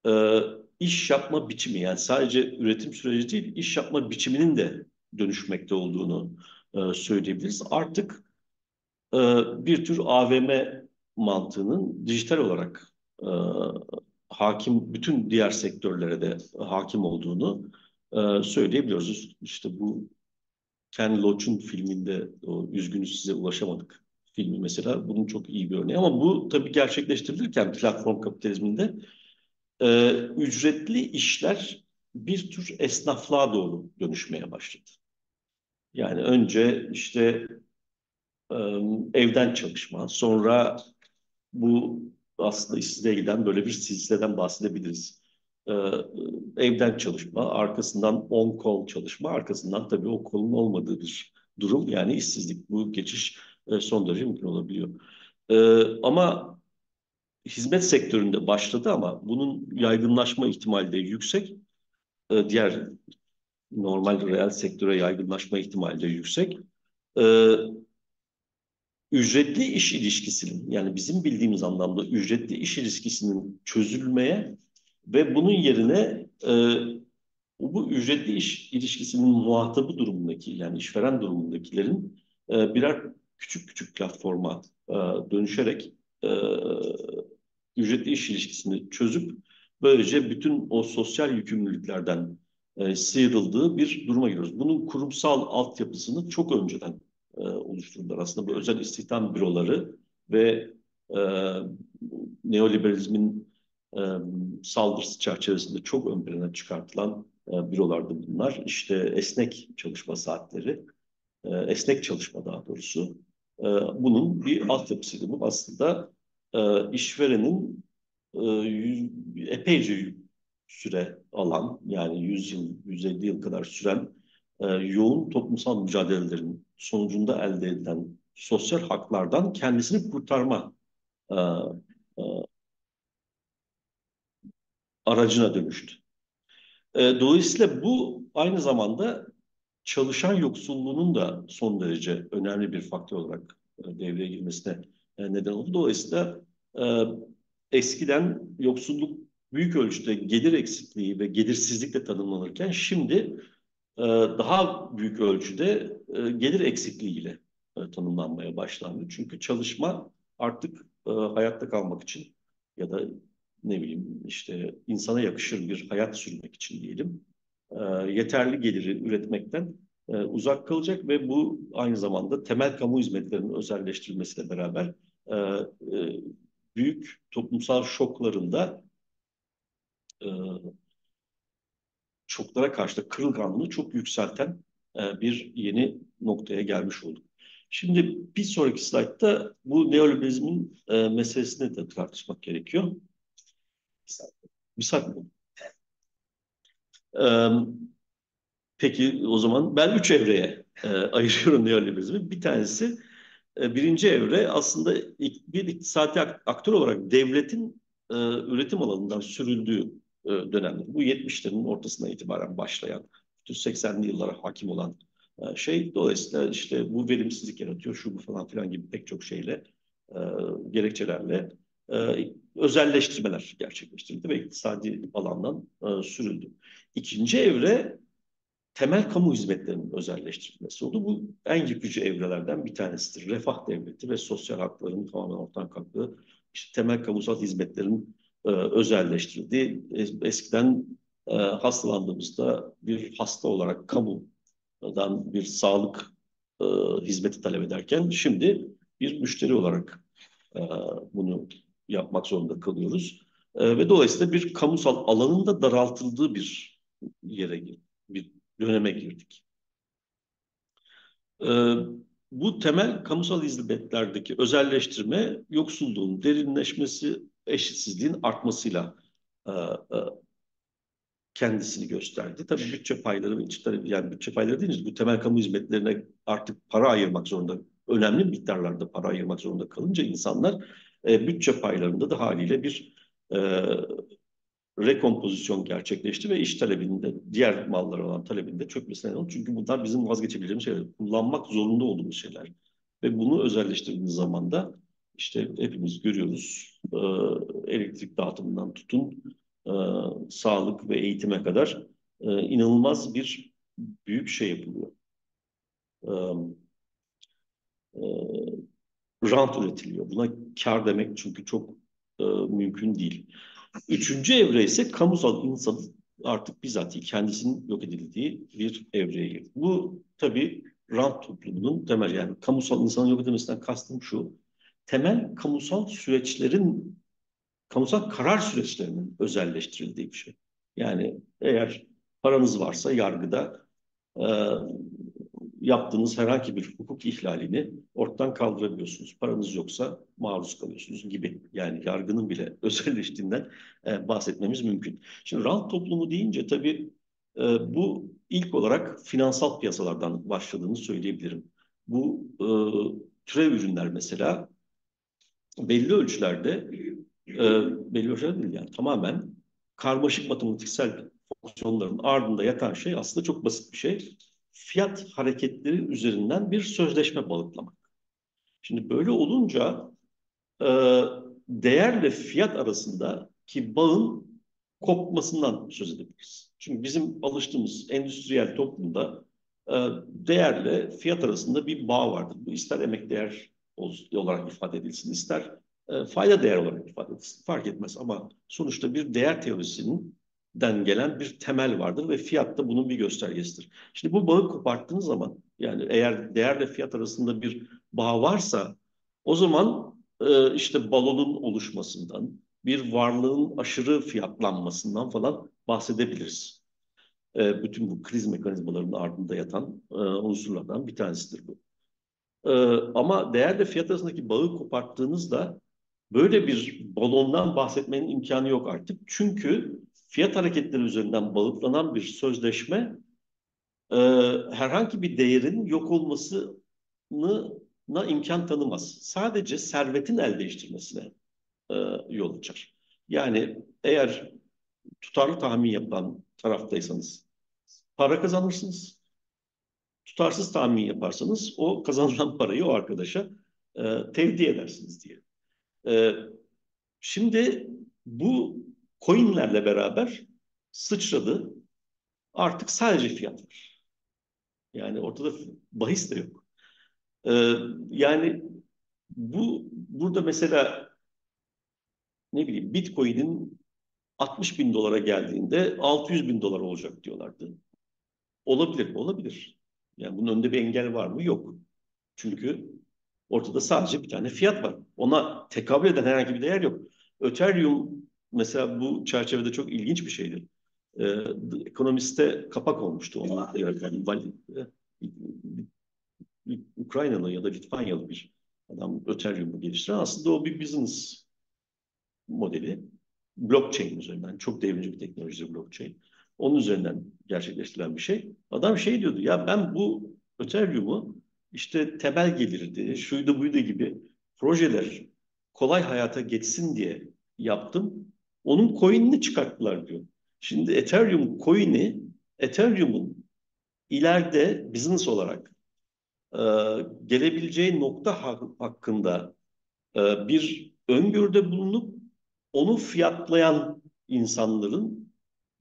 e, iş yapma biçimi yani sadece üretim süreci değil iş yapma biçiminin de dönüşmekte olduğunu e, söyleyebiliriz. Artık e, bir tür AVM mantığının dijital olarak e, hakim bütün diğer sektörlere de hakim olduğunu söyleyebiliyoruz. İşte bu Ken Loach'un filminde o Üzgünüz Size Ulaşamadık filmi mesela bunun çok iyi bir örneği. Ama bu tabii gerçekleştirilirken platform kapitalizminde e, ücretli işler bir tür esnaflığa doğru dönüşmeye başladı. Yani önce işte evden çalışma, sonra bu aslında işsizliğe giden böyle bir silsileden bahsedebiliriz. Evden çalışma, arkasından on call çalışma, arkasından tabii o kolun olmadığı bir durum yani işsizlik. Bu geçiş son derece mümkün olabiliyor. Ama hizmet sektöründe başladı ama bunun yaygınlaşma ihtimali de yüksek. Diğer normal reel sektöre yaygınlaşma ihtimali de yüksek. E, ücretli iş ilişkisinin yani bizim bildiğimiz anlamda ücretli iş ilişkisinin çözülmeye ve bunun yerine e, bu ücretli iş ilişkisinin muhatabı durumundaki yani işveren durumundakilerin e, birer küçük küçük platforma e, dönüşerek e, ücretli iş ilişkisini çözüp böylece bütün o sosyal yükümlülüklerden e, sıyrıldığı bir duruma giriyoruz. Bunun kurumsal altyapısını çok önceden e, oluşturdular. Aslında bu özel istihdam büroları ve e, neoliberalizmin e, saldırısı çerçevesinde çok ön plana çıkartılan e, bürolardı bunlar. İşte esnek çalışma saatleri, e, esnek çalışma daha doğrusu. E, bunun bir altyapısıydı. Bu aslında e, işverenin e, epeyce süre alan yani 100 yıl, 150 yıl kadar süren e, yoğun toplumsal mücadelelerin sonucunda elde edilen sosyal haklardan kendisini kurtarma e, e, aracına dönüştü. E, dolayısıyla bu aynı zamanda çalışan yoksulluğunun da son derece önemli bir faktör olarak e, devreye girmesine e, neden oldu. Dolayısıyla e, eskiden yoksulluk büyük ölçüde gelir eksikliği ve gelirsizlikle tanımlanırken şimdi e, daha büyük ölçüde e, gelir eksikliğiyle e, tanımlanmaya başlandı. Çünkü çalışma artık hayatta kalmak için ya da ne bileyim işte insana yakışır bir hayat sürmek için diyelim yeterli geliri üretmekten uzak kalacak ve bu aynı zamanda temel kamu hizmetlerinin özelleştirilmesiyle beraber büyük toplumsal şoklarında e, şoklara karşı da kırılganlığı çok yükselten e, bir yeni noktaya gelmiş olduk. Şimdi bir sonraki slaytta bu neoliberalizmin e, meselesini de tartışmak gerekiyor. Bir saniye. Ee, peki o zaman ben üç evreye e, ayırıyorum neoliberalizmi. Bir tanesi e, birinci evre aslında bir iktisadi aktör olarak devletin e, üretim alanından sürüldüğü e, dönemde. Bu 70'lerin ortasına itibaren başlayan, 80'li yıllara hakim olan e, şey. Dolayısıyla işte bu verimsizlik yaratıyor, şu bu falan filan gibi pek çok şeyle, e, gerekçelerle e, özelleştirmeler gerçekleştirildi ve iktisadi alandan e, sürüldü. İkinci evre temel kamu hizmetlerinin özelleştirilmesi oldu. Bu en yıkıcı evrelerden bir tanesidir. Refah devleti ve sosyal hakların tamamen ortadan kalktığı, işte temel kamusal hizmetlerin e, özelleştirildiği, eskiden e, hastalandığımızda bir hasta olarak kamudan bir sağlık e, hizmeti talep ederken şimdi bir müşteri olarak e, bunu yapmak zorunda kalıyoruz. E, ve dolayısıyla bir kamusal alanın da daraltıldığı bir yere, bir döneme girdik. E, bu temel kamusal hizmetlerdeki özelleştirme yoksulluğun derinleşmesi, eşitsizliğin artmasıyla e, e, kendisini gösterdi. Tabii bütçe payları ve yani bütçe payları deyince bu temel kamu hizmetlerine artık para ayırmak zorunda, önemli miktarlarda para ayırmak zorunda kalınca insanlar e, bütçe paylarında da haliyle bir e, rekompozisyon gerçekleşti ve iş talebinde, diğer mallara olan talebinde çökmesine neden oldu. Çünkü bunlar bizim vazgeçebileceğimiz şeyler, kullanmak zorunda olduğumuz şeyler. Ve bunu özelleştirdiğiniz zaman da işte hepimiz görüyoruz e, elektrik dağıtımından tutun e, sağlık ve eğitime kadar e, inanılmaz bir büyük şey yapılıyor. E, e, rant üretiliyor. Buna kar demek çünkü çok e, mümkün değil. Üçüncü evre ise kamusal insanın artık bizatihi kendisinin yok edildiği bir evreye girdi. Bu tabii rant toplumunun temel yani kamusal insanın yok edilmesinden kastım şu. Temel kamusal süreçlerin kamusal karar süreçlerinin özelleştirildiği bir şey. Yani eğer paranız varsa yargıda e, yaptığınız herhangi bir hukuk ihlalini ortadan kaldırabiliyorsunuz. Paranız yoksa maruz kalıyorsunuz gibi. Yani yargının bile özelleştiğinden e, bahsetmemiz mümkün. Şimdi rant toplumu deyince tabii e, bu ilk olarak finansal piyasalardan başladığını söyleyebilirim. Bu e, türev ürünler mesela belli ölçülerde e, belli ölçülerde değil yani tamamen karmaşık matematiksel fonksiyonların ardında yatan şey aslında çok basit bir şey fiyat hareketleri üzerinden bir sözleşme balıklamak. Şimdi böyle olunca e, değerle fiyat arasındaki bağın kopmasından söz edebiliriz. Çünkü bizim alıştığımız endüstriyel toplumda e, değerle fiyat arasında bir bağ vardır. Bu ister emek değer olarak ifade edilsin, ister e, fayda değer olarak ifade edilsin. Fark etmez ama sonuçta bir değer teorisinin den gelen bir temel vardır ve fiyat da bunun bir göstergesidir. Şimdi bu bağı koparttığınız zaman yani eğer değerle fiyat arasında bir bağ varsa o zaman e, işte balonun oluşmasından, bir varlığın aşırı fiyatlanmasından falan bahsedebiliriz. E, bütün bu kriz mekanizmalarının ardında yatan e, unsurlardan bir tanesidir bu. E, ama değerle fiyat arasındaki bağı koparttığınızda böyle bir balondan bahsetmenin imkanı yok artık. Çünkü fiyat hareketleri üzerinden balıklanan bir sözleşme e, herhangi bir değerin yok olmasına imkan tanımaz. Sadece servetin el değiştirmesine e, yol açar. Yani eğer tutarlı tahmin yapan taraftaysanız para kazanırsınız. Tutarsız tahmin yaparsanız o kazanılan parayı o arkadaşa e, tevdi edersiniz diye. E, şimdi bu coinlerle beraber sıçradı. Artık sadece fiyat var. Yani ortada bahis de yok. Ee, yani bu burada mesela ne bileyim Bitcoin'in 60 bin dolara geldiğinde 600 bin dolar olacak diyorlardı. Olabilir mi? Olabilir. Yani bunun önünde bir engel var mı? Yok. Çünkü ortada sadece bir tane fiyat var. Ona tekabül eden herhangi bir değer yok. Ethereum mesela bu çerçevede çok ilginç bir şeydir. Ee, ekonomiste kapak olmuştu ona. Yani, Ukraynalı ya da Litvanyalı bir adam Ethereum'u geliştiren aslında o bir business modeli. Blockchain üzerinden. Çok devrimci bir teknoloji blockchain. Onun üzerinden gerçekleştirilen bir şey. Adam şey diyordu ya ben bu Ethereum'u işte temel gelirdi, şuydu buydu gibi projeler kolay hayata geçsin diye yaptım. Onun coin'ini çıkarttılar diyor. Şimdi Ethereum coin'i Ethereum'un ileride business olarak e, gelebileceği nokta hakkında e, bir öngörüde bulunup onu fiyatlayan insanların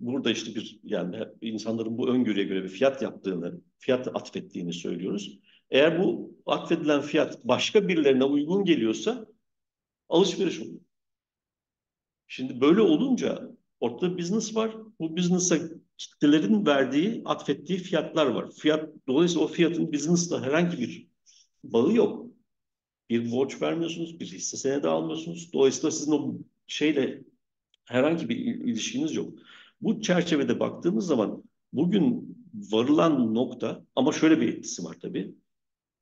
burada işte bir yani insanların bu öngörüye göre bir fiyat yaptığını, fiyat atfettiğini söylüyoruz. Eğer bu atfedilen fiyat başka birilerine uygun geliyorsa alışveriş oluyor. Şimdi böyle olunca ortada business var. Bu business'a kitlelerin verdiği, atfettiği fiyatlar var. Fiyat, dolayısıyla o fiyatın business'la herhangi bir bağı yok. Bir borç vermiyorsunuz, bir hisse senedi almıyorsunuz. Dolayısıyla sizin o şeyle herhangi bir ilişkiniz yok. Bu çerçevede baktığımız zaman bugün varılan nokta ama şöyle bir etkisi var tabii.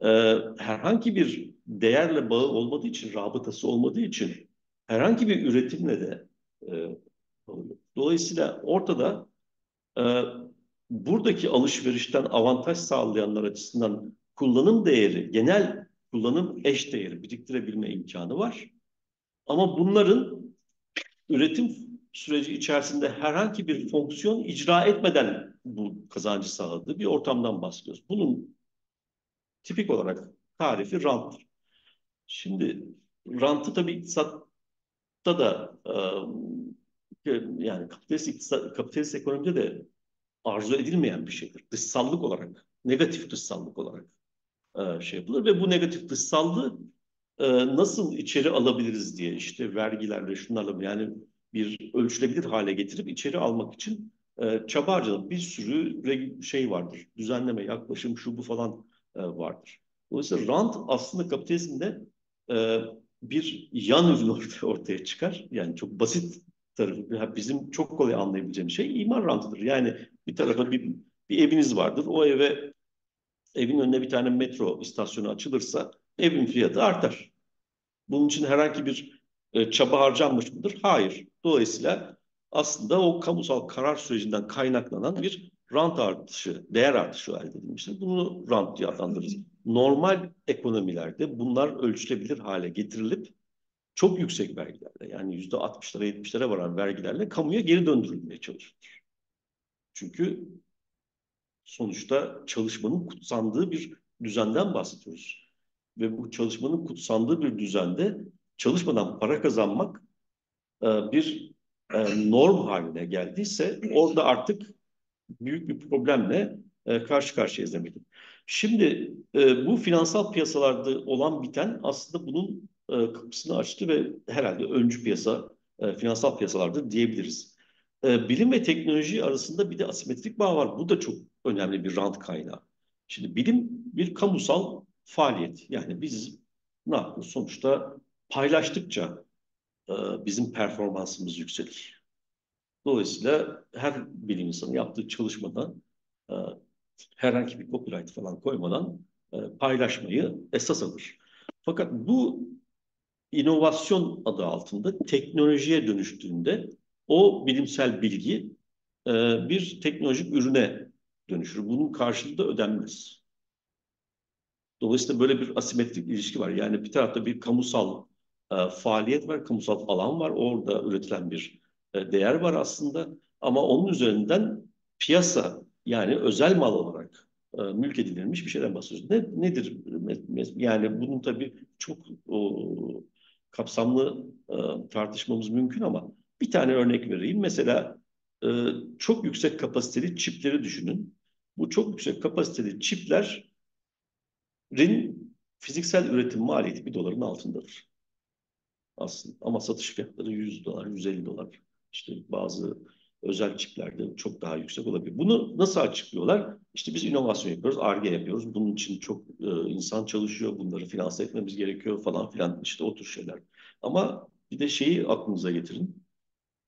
Ee, herhangi bir değerle bağı olmadığı için, rabıtası olmadığı için herhangi bir üretimle de e, dolayısıyla ortada e, buradaki alışverişten avantaj sağlayanlar açısından kullanım değeri, genel kullanım eş değeri biriktirebilme imkanı var. Ama bunların üretim süreci içerisinde herhangi bir fonksiyon icra etmeden bu kazancı sağladığı bir ortamdan bahsediyoruz. Bunun tipik olarak tarifi ranttır. Şimdi rantı tabii iktisatta da e, yani kapitalist, iktisat, kapitalist ekonomide de arzu edilmeyen bir şeydir. Dışsallık olarak, negatif dışsallık olarak şey yapılır ve bu negatif dışsallığı nasıl içeri alabiliriz diye işte vergilerle şunlarla yani bir ölçülebilir hale getirip içeri almak için e, çaba harcanır. Bir sürü şey vardır. Düzenleme, yaklaşım, şu bu falan e, vardır. Dolayısıyla rant aslında kapitalizmde e, bir yan ürün ortaya, ortaya çıkar. Yani çok basit tarafı, bizim çok kolay anlayabileceğimiz şey imar rantıdır. Yani bir tarafa bir, bir eviniz vardır. O eve evin önüne bir tane metro istasyonu açılırsa evin fiyatı artar. Bunun için herhangi bir e, çaba harcanmış mıdır? Hayır. Dolayısıyla aslında o kamusal karar sürecinden kaynaklanan bir rant artışı, değer artışı elde edilmiştir. Bunu rant diye adlandırırız. Normal ekonomilerde bunlar ölçülebilir hale getirilip çok yüksek vergilerle yani yüzde 60'lara 70'lere varan vergilerle kamuya geri döndürülmeye çalışılır. Çünkü sonuçta çalışmanın kutsandığı bir düzenden bahsediyoruz. Ve bu çalışmanın kutsandığı bir düzende çalışmadan para kazanmak bir e, norm haline geldiyse orada artık büyük bir problemle e, karşı karşıyayız demektir. Şimdi bu finansal piyasalarda olan biten aslında bunun kapısını açtı ve herhalde öncü piyasa finansal piyasalardır diyebiliriz. Bilim ve teknoloji arasında bir de asimetrik bağ var. Bu da çok önemli bir rant kaynağı. Şimdi bilim bir kamusal faaliyet. Yani biz ne yapıyoruz? Sonuçta paylaştıkça e, bizim performansımız yükselir. Dolayısıyla her bilim insanı yaptığı çalışmada e, herhangi bir copyright falan koymadan e, paylaşmayı esas alır. Fakat bu inovasyon adı altında teknolojiye dönüştüğünde o bilimsel bilgi e, bir teknolojik ürüne dönüşür. Bunun karşılığı da ödenmez. Dolayısıyla böyle bir asimetrik ilişki var. Yani bir tarafta bir kamusal e, faaliyet var, kamusal alan var. Orada üretilen bir e, değer var aslında. Ama onun üzerinden piyasa yani özel mal olarak e, mülk edilmiş bir şeyden bahsediyoruz. Ne, nedir? Yani bunun tabii çok o, kapsamlı e, tartışmamız mümkün ama bir tane örnek vereyim. Mesela e, çok yüksek kapasiteli çipleri düşünün. Bu çok yüksek kapasiteli çiplerin fiziksel üretim maliyeti bir doların altındadır aslında. Ama satış fiyatları 100 dolar, 150 dolar. İşte bazı özel çiplerde çok daha yüksek olabilir. Bunu nasıl açıklıyorlar? İşte biz inovasyon yapıyoruz, ARGE yapıyoruz. Bunun için çok e, insan çalışıyor, bunları finanse etmemiz gerekiyor falan filan işte o tür şeyler. Ama bir de şeyi aklınıza getirin.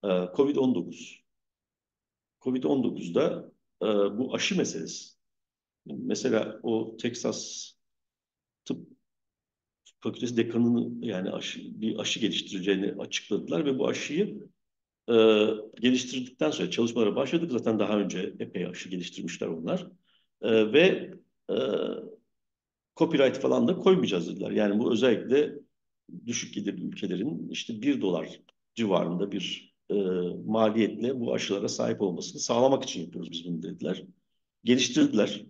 E, Covid-19. Covid-19'da e, bu aşı meselesi. Mesela o Texas tıp fakültesi dekanının yani aşı, bir aşı geliştireceğini açıkladılar ve bu aşıyı e, geliştirdikten sonra çalışmalara başladık. Zaten daha önce epey aşı geliştirmişler onlar. E, ve e, copyright falan da koymayacağız dediler. Yani bu özellikle düşük gelirli ülkelerin işte bir dolar civarında bir e, maliyetle bu aşılara sahip olmasını sağlamak için yapıyoruz biz bunu dediler. Geliştirdiler.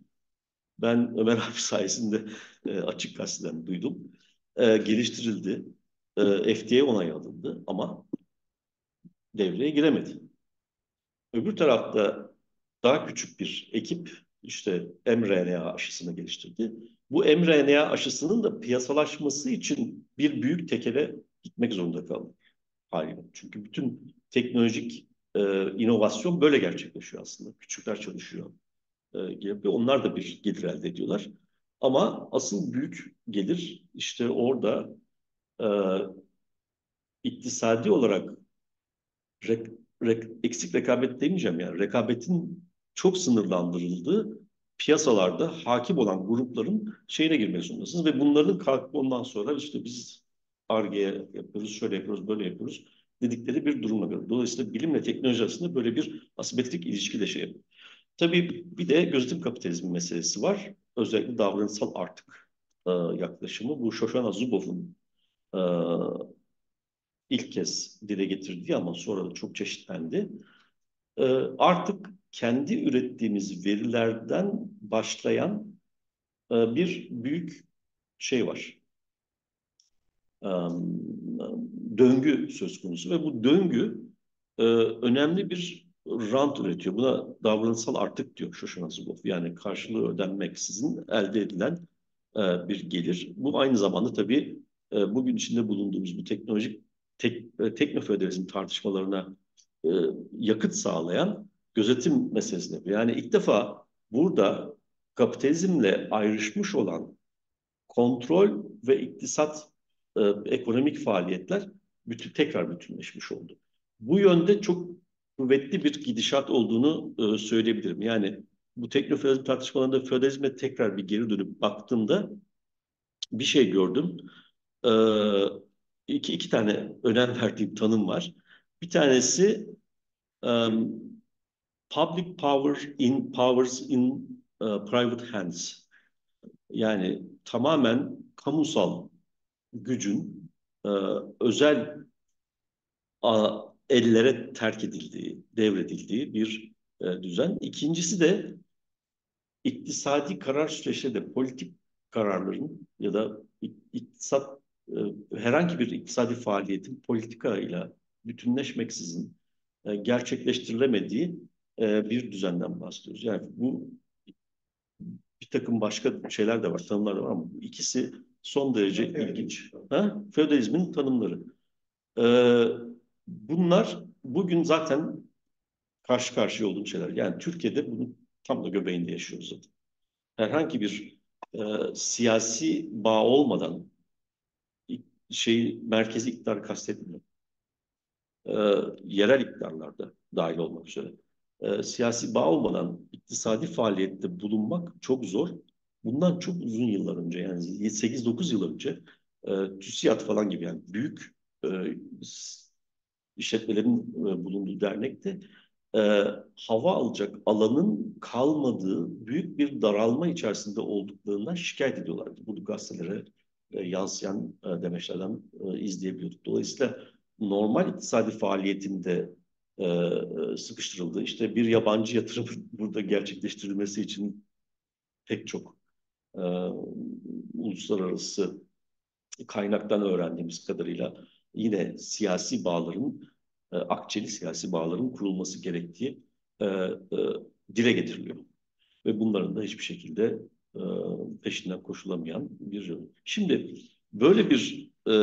Ben Ömer abi sayesinde e, açık gazeteden duydum e, geliştirildi. E, FDA onay alındı ama devreye giremedi. Öbür tarafta daha küçük bir ekip işte mRNA aşısını geliştirdi. Bu mRNA aşısının da piyasalaşması için bir büyük tekele gitmek zorunda kaldı. Haliyle. Çünkü bütün teknolojik e, inovasyon böyle gerçekleşiyor aslında. Küçükler çalışıyor. E, onlar da bir gelir elde ediyorlar. Ama asıl büyük gelir işte orada e, iktisadi olarak rek, rek, eksik rekabet demeyeceğim yani rekabetin çok sınırlandırıldığı piyasalarda hakim olan grupların şeyine girmek zorundasınız ve bunların kalkıp ondan sonra işte biz Ar-Ge yapıyoruz, şöyle yapıyoruz, böyle yapıyoruz dedikleri bir durumla göre. Dolayısıyla bilimle teknoloji arasında böyle bir asimetrik ilişki de şey yapıyor. Tabii bir de gözetim kapitalizmi meselesi var. Özellikle davranışsal artık e, yaklaşımı. Bu Shoshana Zuboff'un e, ilk kez dile getirdiği ama sonra da çok çeşitlendi. E, artık kendi ürettiğimiz verilerden başlayan e, bir büyük şey var. E, döngü söz konusu ve bu döngü e, önemli bir rant üretiyor. Buna davranışsal artık diyor Shoshana Zuboff. Yani karşılığı ödenmeksizin elde edilen e, bir gelir. Bu aynı zamanda tabii e, bugün içinde bulunduğumuz bu teknolojik tek, e, teknoföderalizm tartışmalarına e, yakıt sağlayan gözetim meselesine. Yani ilk defa burada kapitalizmle ayrışmış olan kontrol ve iktisat e, ekonomik faaliyetler bütün tekrar bütünleşmiş oldu. Bu yönde çok kuvvetli bir gidişat olduğunu e, söyleyebilirim. Yani bu teknofeodalizm tartışmalarında feodalizme tekrar bir geri dönüp baktığımda bir şey gördüm. E, iki, iki tane önem verdiğim tanım var. Bir tanesi um, public power in powers in uh, private hands. Yani tamamen kamusal gücün e, özel a, ellere terk edildiği, devredildiği bir e, düzen. İkincisi de iktisadi karar süreçleri politik kararların ya da iktisat e, herhangi bir iktisadi faaliyetin politikayla bütünleşmeksizin e, gerçekleştirilemediği e, bir düzenden bahsediyoruz. Yani bu bir takım başka şeyler de var, tanımlar da var ama ikisi son derece evet. ilginç. Ha? Feodalizmin tanımları. Ee, bunlar bugün zaten karşı karşıya olduğum şeyler. Yani Türkiye'de bunun tam da göbeğinde yaşıyoruz zaten. Herhangi bir e, siyasi bağ olmadan şey merkezi iktidar kastetmiyor. E, yerel iktidarlarda dahil olmak üzere. E, siyasi bağ olmadan iktisadi faaliyette bulunmak çok zor. Bundan çok uzun yıllar önce yani 8-9 yıl önce e, TÜSİAD falan gibi yani büyük e, işletmelerin e, bulunduğu dernekte e, hava alacak alanın kalmadığı büyük bir daralma içerisinde olduklarından şikayet ediyorlardı. Bunu gazetelere e, yansıyan e, demeçlerden e, izleyebiliyorduk. Dolayısıyla normal iktisadi faaliyetinde e, e sıkıştırıldı. İşte bir yabancı yatırım burada gerçekleştirilmesi için pek çok e, uluslararası kaynaktan öğrendiğimiz kadarıyla yine siyasi bağların, e, akçeli siyasi bağların kurulması gerektiği e, e, dile getiriliyor. Ve bunların da hiçbir şekilde e, peşinden koşulamayan bir yol. Şimdi böyle bir e,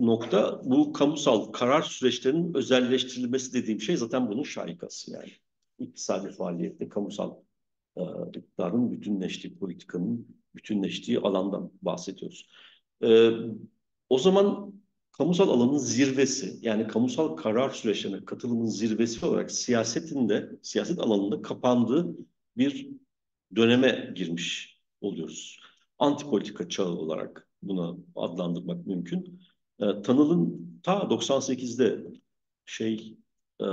nokta bu kamusal karar süreçlerinin özelleştirilmesi dediğim şey zaten bunun şahikası yani. İktisadi faaliyette kamusal e, iktidarın bütünleştiği, politikanın bütünleştiği alandan bahsediyoruz. E, o zaman kamusal alanın zirvesi, yani kamusal karar süreçlerine katılımın zirvesi olarak siyasetin de, siyaset alanında kapandığı bir döneme girmiş oluyoruz. Antipolitika çağı olarak buna adlandırmak mümkün. E, Tanıl'ın ta 98'de şey e,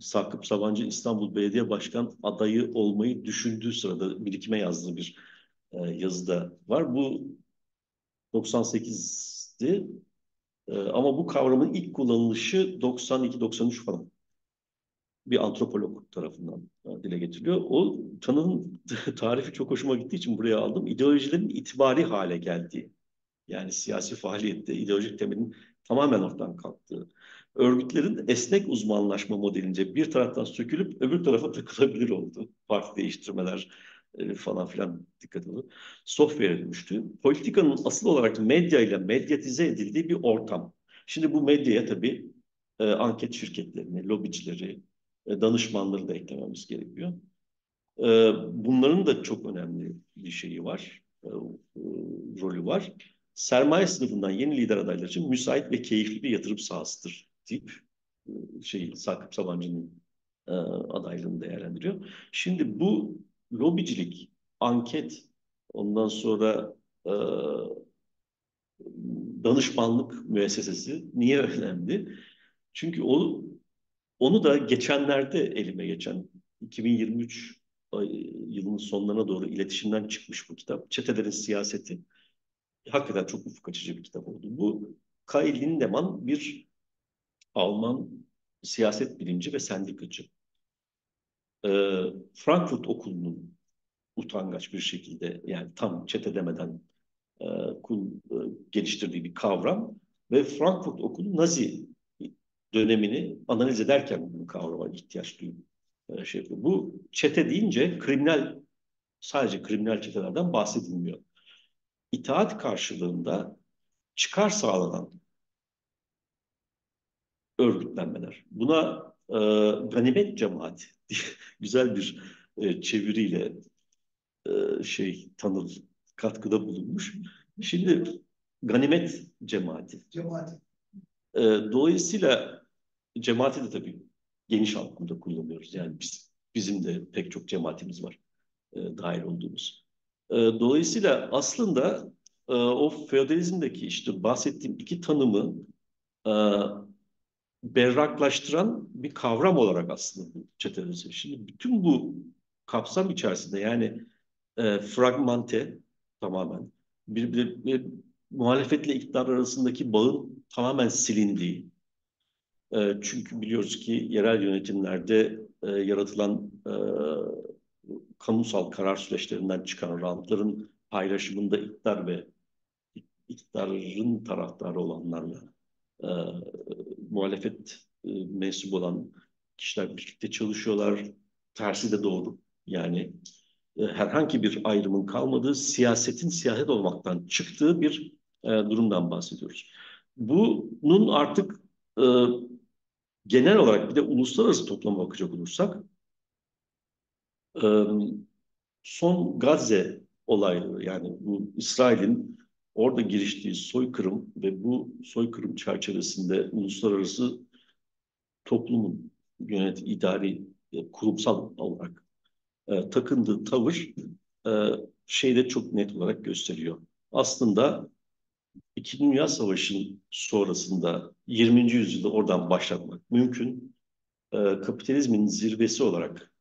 Sakıp Sabancı İstanbul Belediye Başkan adayı olmayı düşündüğü sırada birikime yazdığı bir e, yazıda var. Bu 98'di e, ama bu kavramın ilk kullanılışı 92-93 falan bir antropolog tarafından e, dile getiriliyor. O tanının tarifi çok hoşuma gittiği için buraya aldım. İdeolojilerin itibari hale geldiği. Yani siyasi faaliyette ideolojik temelin tamamen ortadan kalktığı örgütlerin esnek uzmanlaşma modelince bir taraftan sökülüp öbür tarafa takılabilir oldu. Parti değiştirmeler e, falan filan dikkat edildi. Software'e dönüştü. Politikanın asıl olarak medya ile medyatize edildiği bir ortam. Şimdi bu medyaya tabii e, anket şirketlerini, lobicileri, e, danışmanları da eklememiz gerekiyor. E, bunların da çok önemli bir şeyi var, e, e, rolü var. Sermaye sınıfından yeni lider adayları için müsait ve keyifli bir yatırım sahasıdır tip e, şey Sakıp Sabancı'nın e, adaylığını değerlendiriyor. Şimdi bu lobicilik, anket, ondan sonra e, danışmanlık müessesesi niye önemli? Çünkü o onu da geçenlerde elime geçen 2023 yılının sonlarına doğru iletişimden çıkmış bu kitap. Çetelerin Siyaseti. Hakikaten çok ufuk açıcı bir kitap oldu. Bu Kai Lindemann bir Alman siyaset bilimci ve sendikacı. Ee, Frankfurt Okulu'nun utangaç bir şekilde yani tam çete demeden e, kul, e, geliştirdiği bir kavram ve Frankfurt Okulu Nazi dönemini analiz ederken bu kavrama ihtiyaç duyuyor. E, şey yapıyor. Bu çete deyince kriminal sadece kriminal çetelerden bahsedilmiyor. İtaat karşılığında çıkar sağlanan örgütlenmeler. Buna e, ganimet cemaati güzel bir e, çeviriyle e, şey tanıl katkıda bulunmuş. Şimdi ganimet cemaati. Cemaati. E, dolayısıyla cemaati de tabii geniş anlamda kullanıyoruz. Yani biz, bizim de pek çok cemaatimiz var e, dahil olduğumuz. E, dolayısıyla aslında e, o feodalizmdeki işte bahsettiğim iki tanımı e, berraklaştıran bir kavram olarak aslında bu çetelizm. Şimdi bütün bu kapsam içerisinde yani e, fragmente tamamen bir, bir, bir muhalefetle iktidar arasındaki bağın tamamen silindiği. E, çünkü biliyoruz ki yerel yönetimlerde e, yaratılan e, kamusal karar süreçlerinden çıkan rantların paylaşımında iktidar ve iktidarın taraftarı olanlarla e, muhalefet e, mensubu olan kişiler birlikte çalışıyorlar. Tersi de doğru. Yani e, herhangi bir ayrımın kalmadığı, siyasetin siyaset olmaktan çıktığı bir e, durumdan bahsediyoruz. Bunun artık e, genel olarak bir de uluslararası toplama bakacak olursak e, son Gazze olayları yani bu İsrail'in orada giriştiği soykırım ve bu soykırım çerçevesinde uluslararası toplumun yönet idari kurumsal olarak e, takındığı tavır e, şeyde çok net olarak gösteriyor. Aslında İki Dünya Savaşı'nın sonrasında 20. yüzyılda oradan başlatmak mümkün. E, kapitalizmin zirvesi olarak,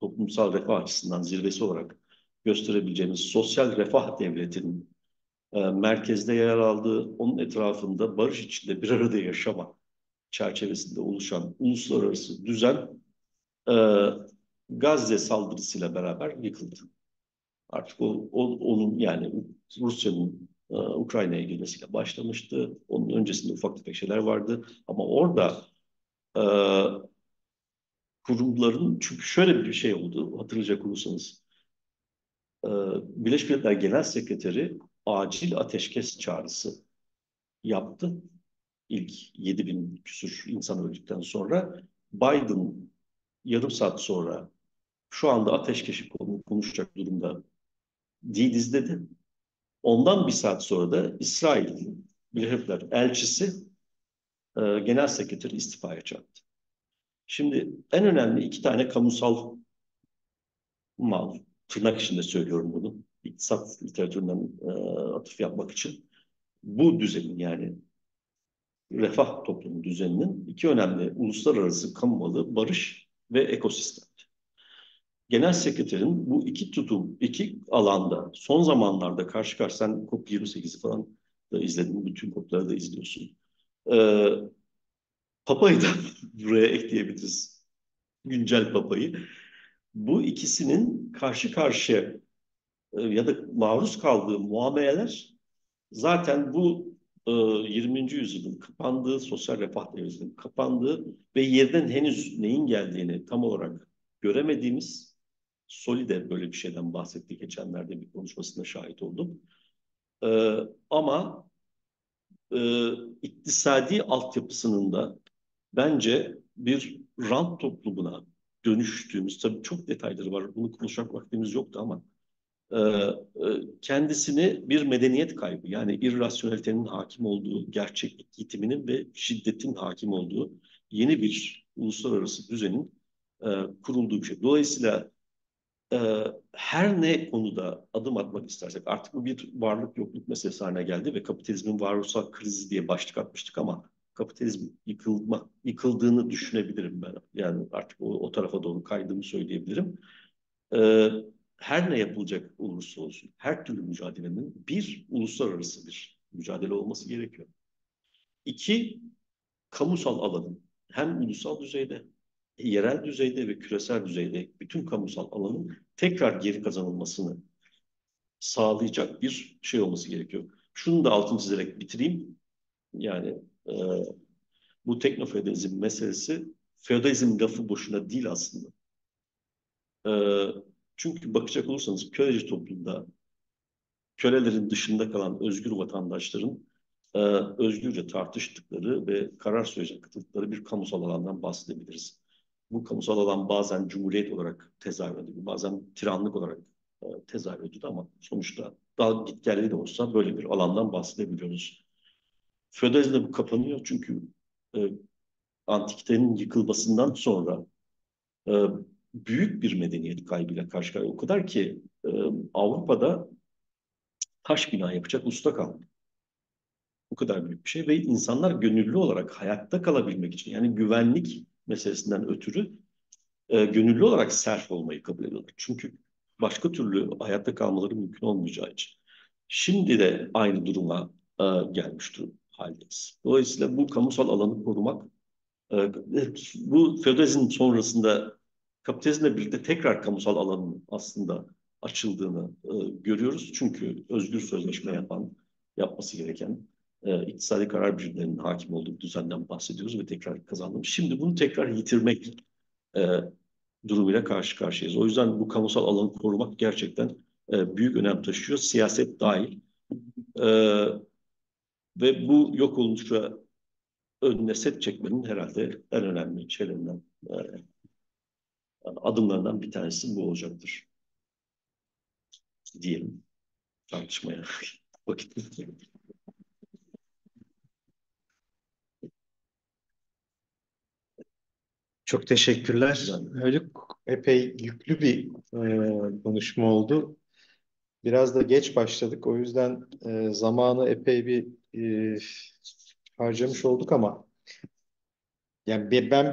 toplumsal refah açısından zirvesi olarak gösterebileceğimiz sosyal refah devletinin e, merkezde yer aldığı, onun etrafında barış içinde bir arada yaşama çerçevesinde oluşan uluslararası düzen e, Gazze saldırısıyla beraber yıkıldı. Artık o, o onun yani Rusya'nın e, Ukrayna'ya girmesiyle başlamıştı. Onun öncesinde ufak tefek şeyler vardı. Ama orada e, kurumların çünkü şöyle bir şey oldu hatırlayacak olursanız. E, Birleşmiş Milletler Genel Sekreteri acil ateşkes çağrısı yaptı. İlk 7 bin küsur insan öldükten sonra Biden yarım saat sonra şu anda ateşkesi konuşacak durumda değiliz dedi. Ondan bir saat sonra da İsrail Birleşik elçisi e, genel sekreteri istifaya çağırdı. Şimdi en önemli iki tane kamusal mal, tırnak içinde söylüyorum bunu, iktisat literatüründen e, atıf yapmak için bu düzenin yani refah toplumu düzeninin iki önemli uluslararası kamu malı barış ve ekosistem. Genel sekreterin bu iki tutum, iki alanda son zamanlarda karşı karşı sen COP28'i falan da izledin, bütün COP'ları da izliyorsun. Ee, Papa'yı da buraya ekleyebiliriz. Güncel Papa'yı. Bu ikisinin karşı karşıya e, ya da maruz kaldığı muameleler zaten bu e, 20. yüzyılın kapandığı, sosyal refah devletinin kapandığı ve yerden henüz neyin geldiğini tam olarak göremediğimiz Solide böyle bir şeyden bahsetti geçenlerde bir konuşmasında şahit oldum. Ee, ama e, iktisadi altyapısının da bence bir rant toplumuna dönüştüğümüz, tabii çok detayları var, bunu konuşacak vaktimiz yoktu ama e, e, kendisini bir medeniyet kaybı, yani irrasyonelitenin hakim olduğu, gerçeklik yitiminin ve şiddetin hakim olduğu yeni bir uluslararası düzenin e, kurulduğu bir şey. Dolayısıyla e, her ne konuda adım atmak istersek artık bu bir varlık yokluk meselesi haline geldi ve kapitalizmin varoluşsal krizi diye başlık atmıştık ama kapitalizm yıkılma, yıkıldığını düşünebilirim ben. Yani artık o, o tarafa doğru kaydığımı söyleyebilirim. E, her ne yapılacak olursa olsun her türlü mücadelenin bir uluslararası bir mücadele olması gerekiyor. İki, kamusal alanın hem ulusal düzeyde, yerel düzeyde ve küresel düzeyde bütün kamusal alanın tekrar geri kazanılmasını sağlayacak bir şey olması gerekiyor. Şunu da altını çizerek bitireyim. Yani e, bu teknofeodalizm meselesi feodalizm lafı boşuna değil aslında. E, çünkü bakacak olursanız köleci toplumda kölelerin dışında kalan özgür vatandaşların e, özgürce tartıştıkları ve karar sürecine katıldıkları bir kamusal alandan bahsedebiliriz. Bu kamusal alan bazen cumhuriyet olarak tezahür ediyor, bazen tiranlık olarak e, tezahür ediyor ama sonuçta daha gitgelli de olsa böyle bir alandan bahsedebiliyoruz. Feodalizmde bu kapanıyor çünkü e, antikitenin yıkılmasından sonra e, büyük bir medeniyet kaybıyla karşı karşıya. O kadar ki e, Avrupa'da taş bina yapacak usta kaldı. Bu kadar büyük bir şey ve insanlar gönüllü olarak hayatta kalabilmek için yani güvenlik meselesinden ötürü e, gönüllü olarak serf olmayı kabul ediyorlar. Çünkü başka türlü hayatta kalmaları mümkün olmayacağı için. Şimdi de aynı duruma e, gelmiş haldeyiz. Dolayısıyla bu kamusal alanı korumak e, bu feodalizm sonrasında kapitalizmle birlikte tekrar kamusal alanın aslında açıldığını e, görüyoruz. Çünkü özgür sözleşme yapan, yapması gereken e, iktisadi karar birimlerinin hakim olduğu bir düzenden bahsediyoruz ve tekrar kazandım. Şimdi bunu tekrar yitirmek e, durumuyla karşı karşıyayız. O yüzden bu kamusal alanı korumak gerçekten e, büyük önem taşıyor. Siyaset dahil. E, ve bu yok oluşa önüne set çekmenin herhalde en önemli şeylerinden, e, adımlarından bir tanesi bu olacaktır. Diyelim tartışmaya vakit. Çok teşekkürler. Haluk epey yüklü bir e, konuşma oldu. Biraz da geç başladık. O yüzden e, zamanı epey bir e, harcamış olduk ama yani ben bir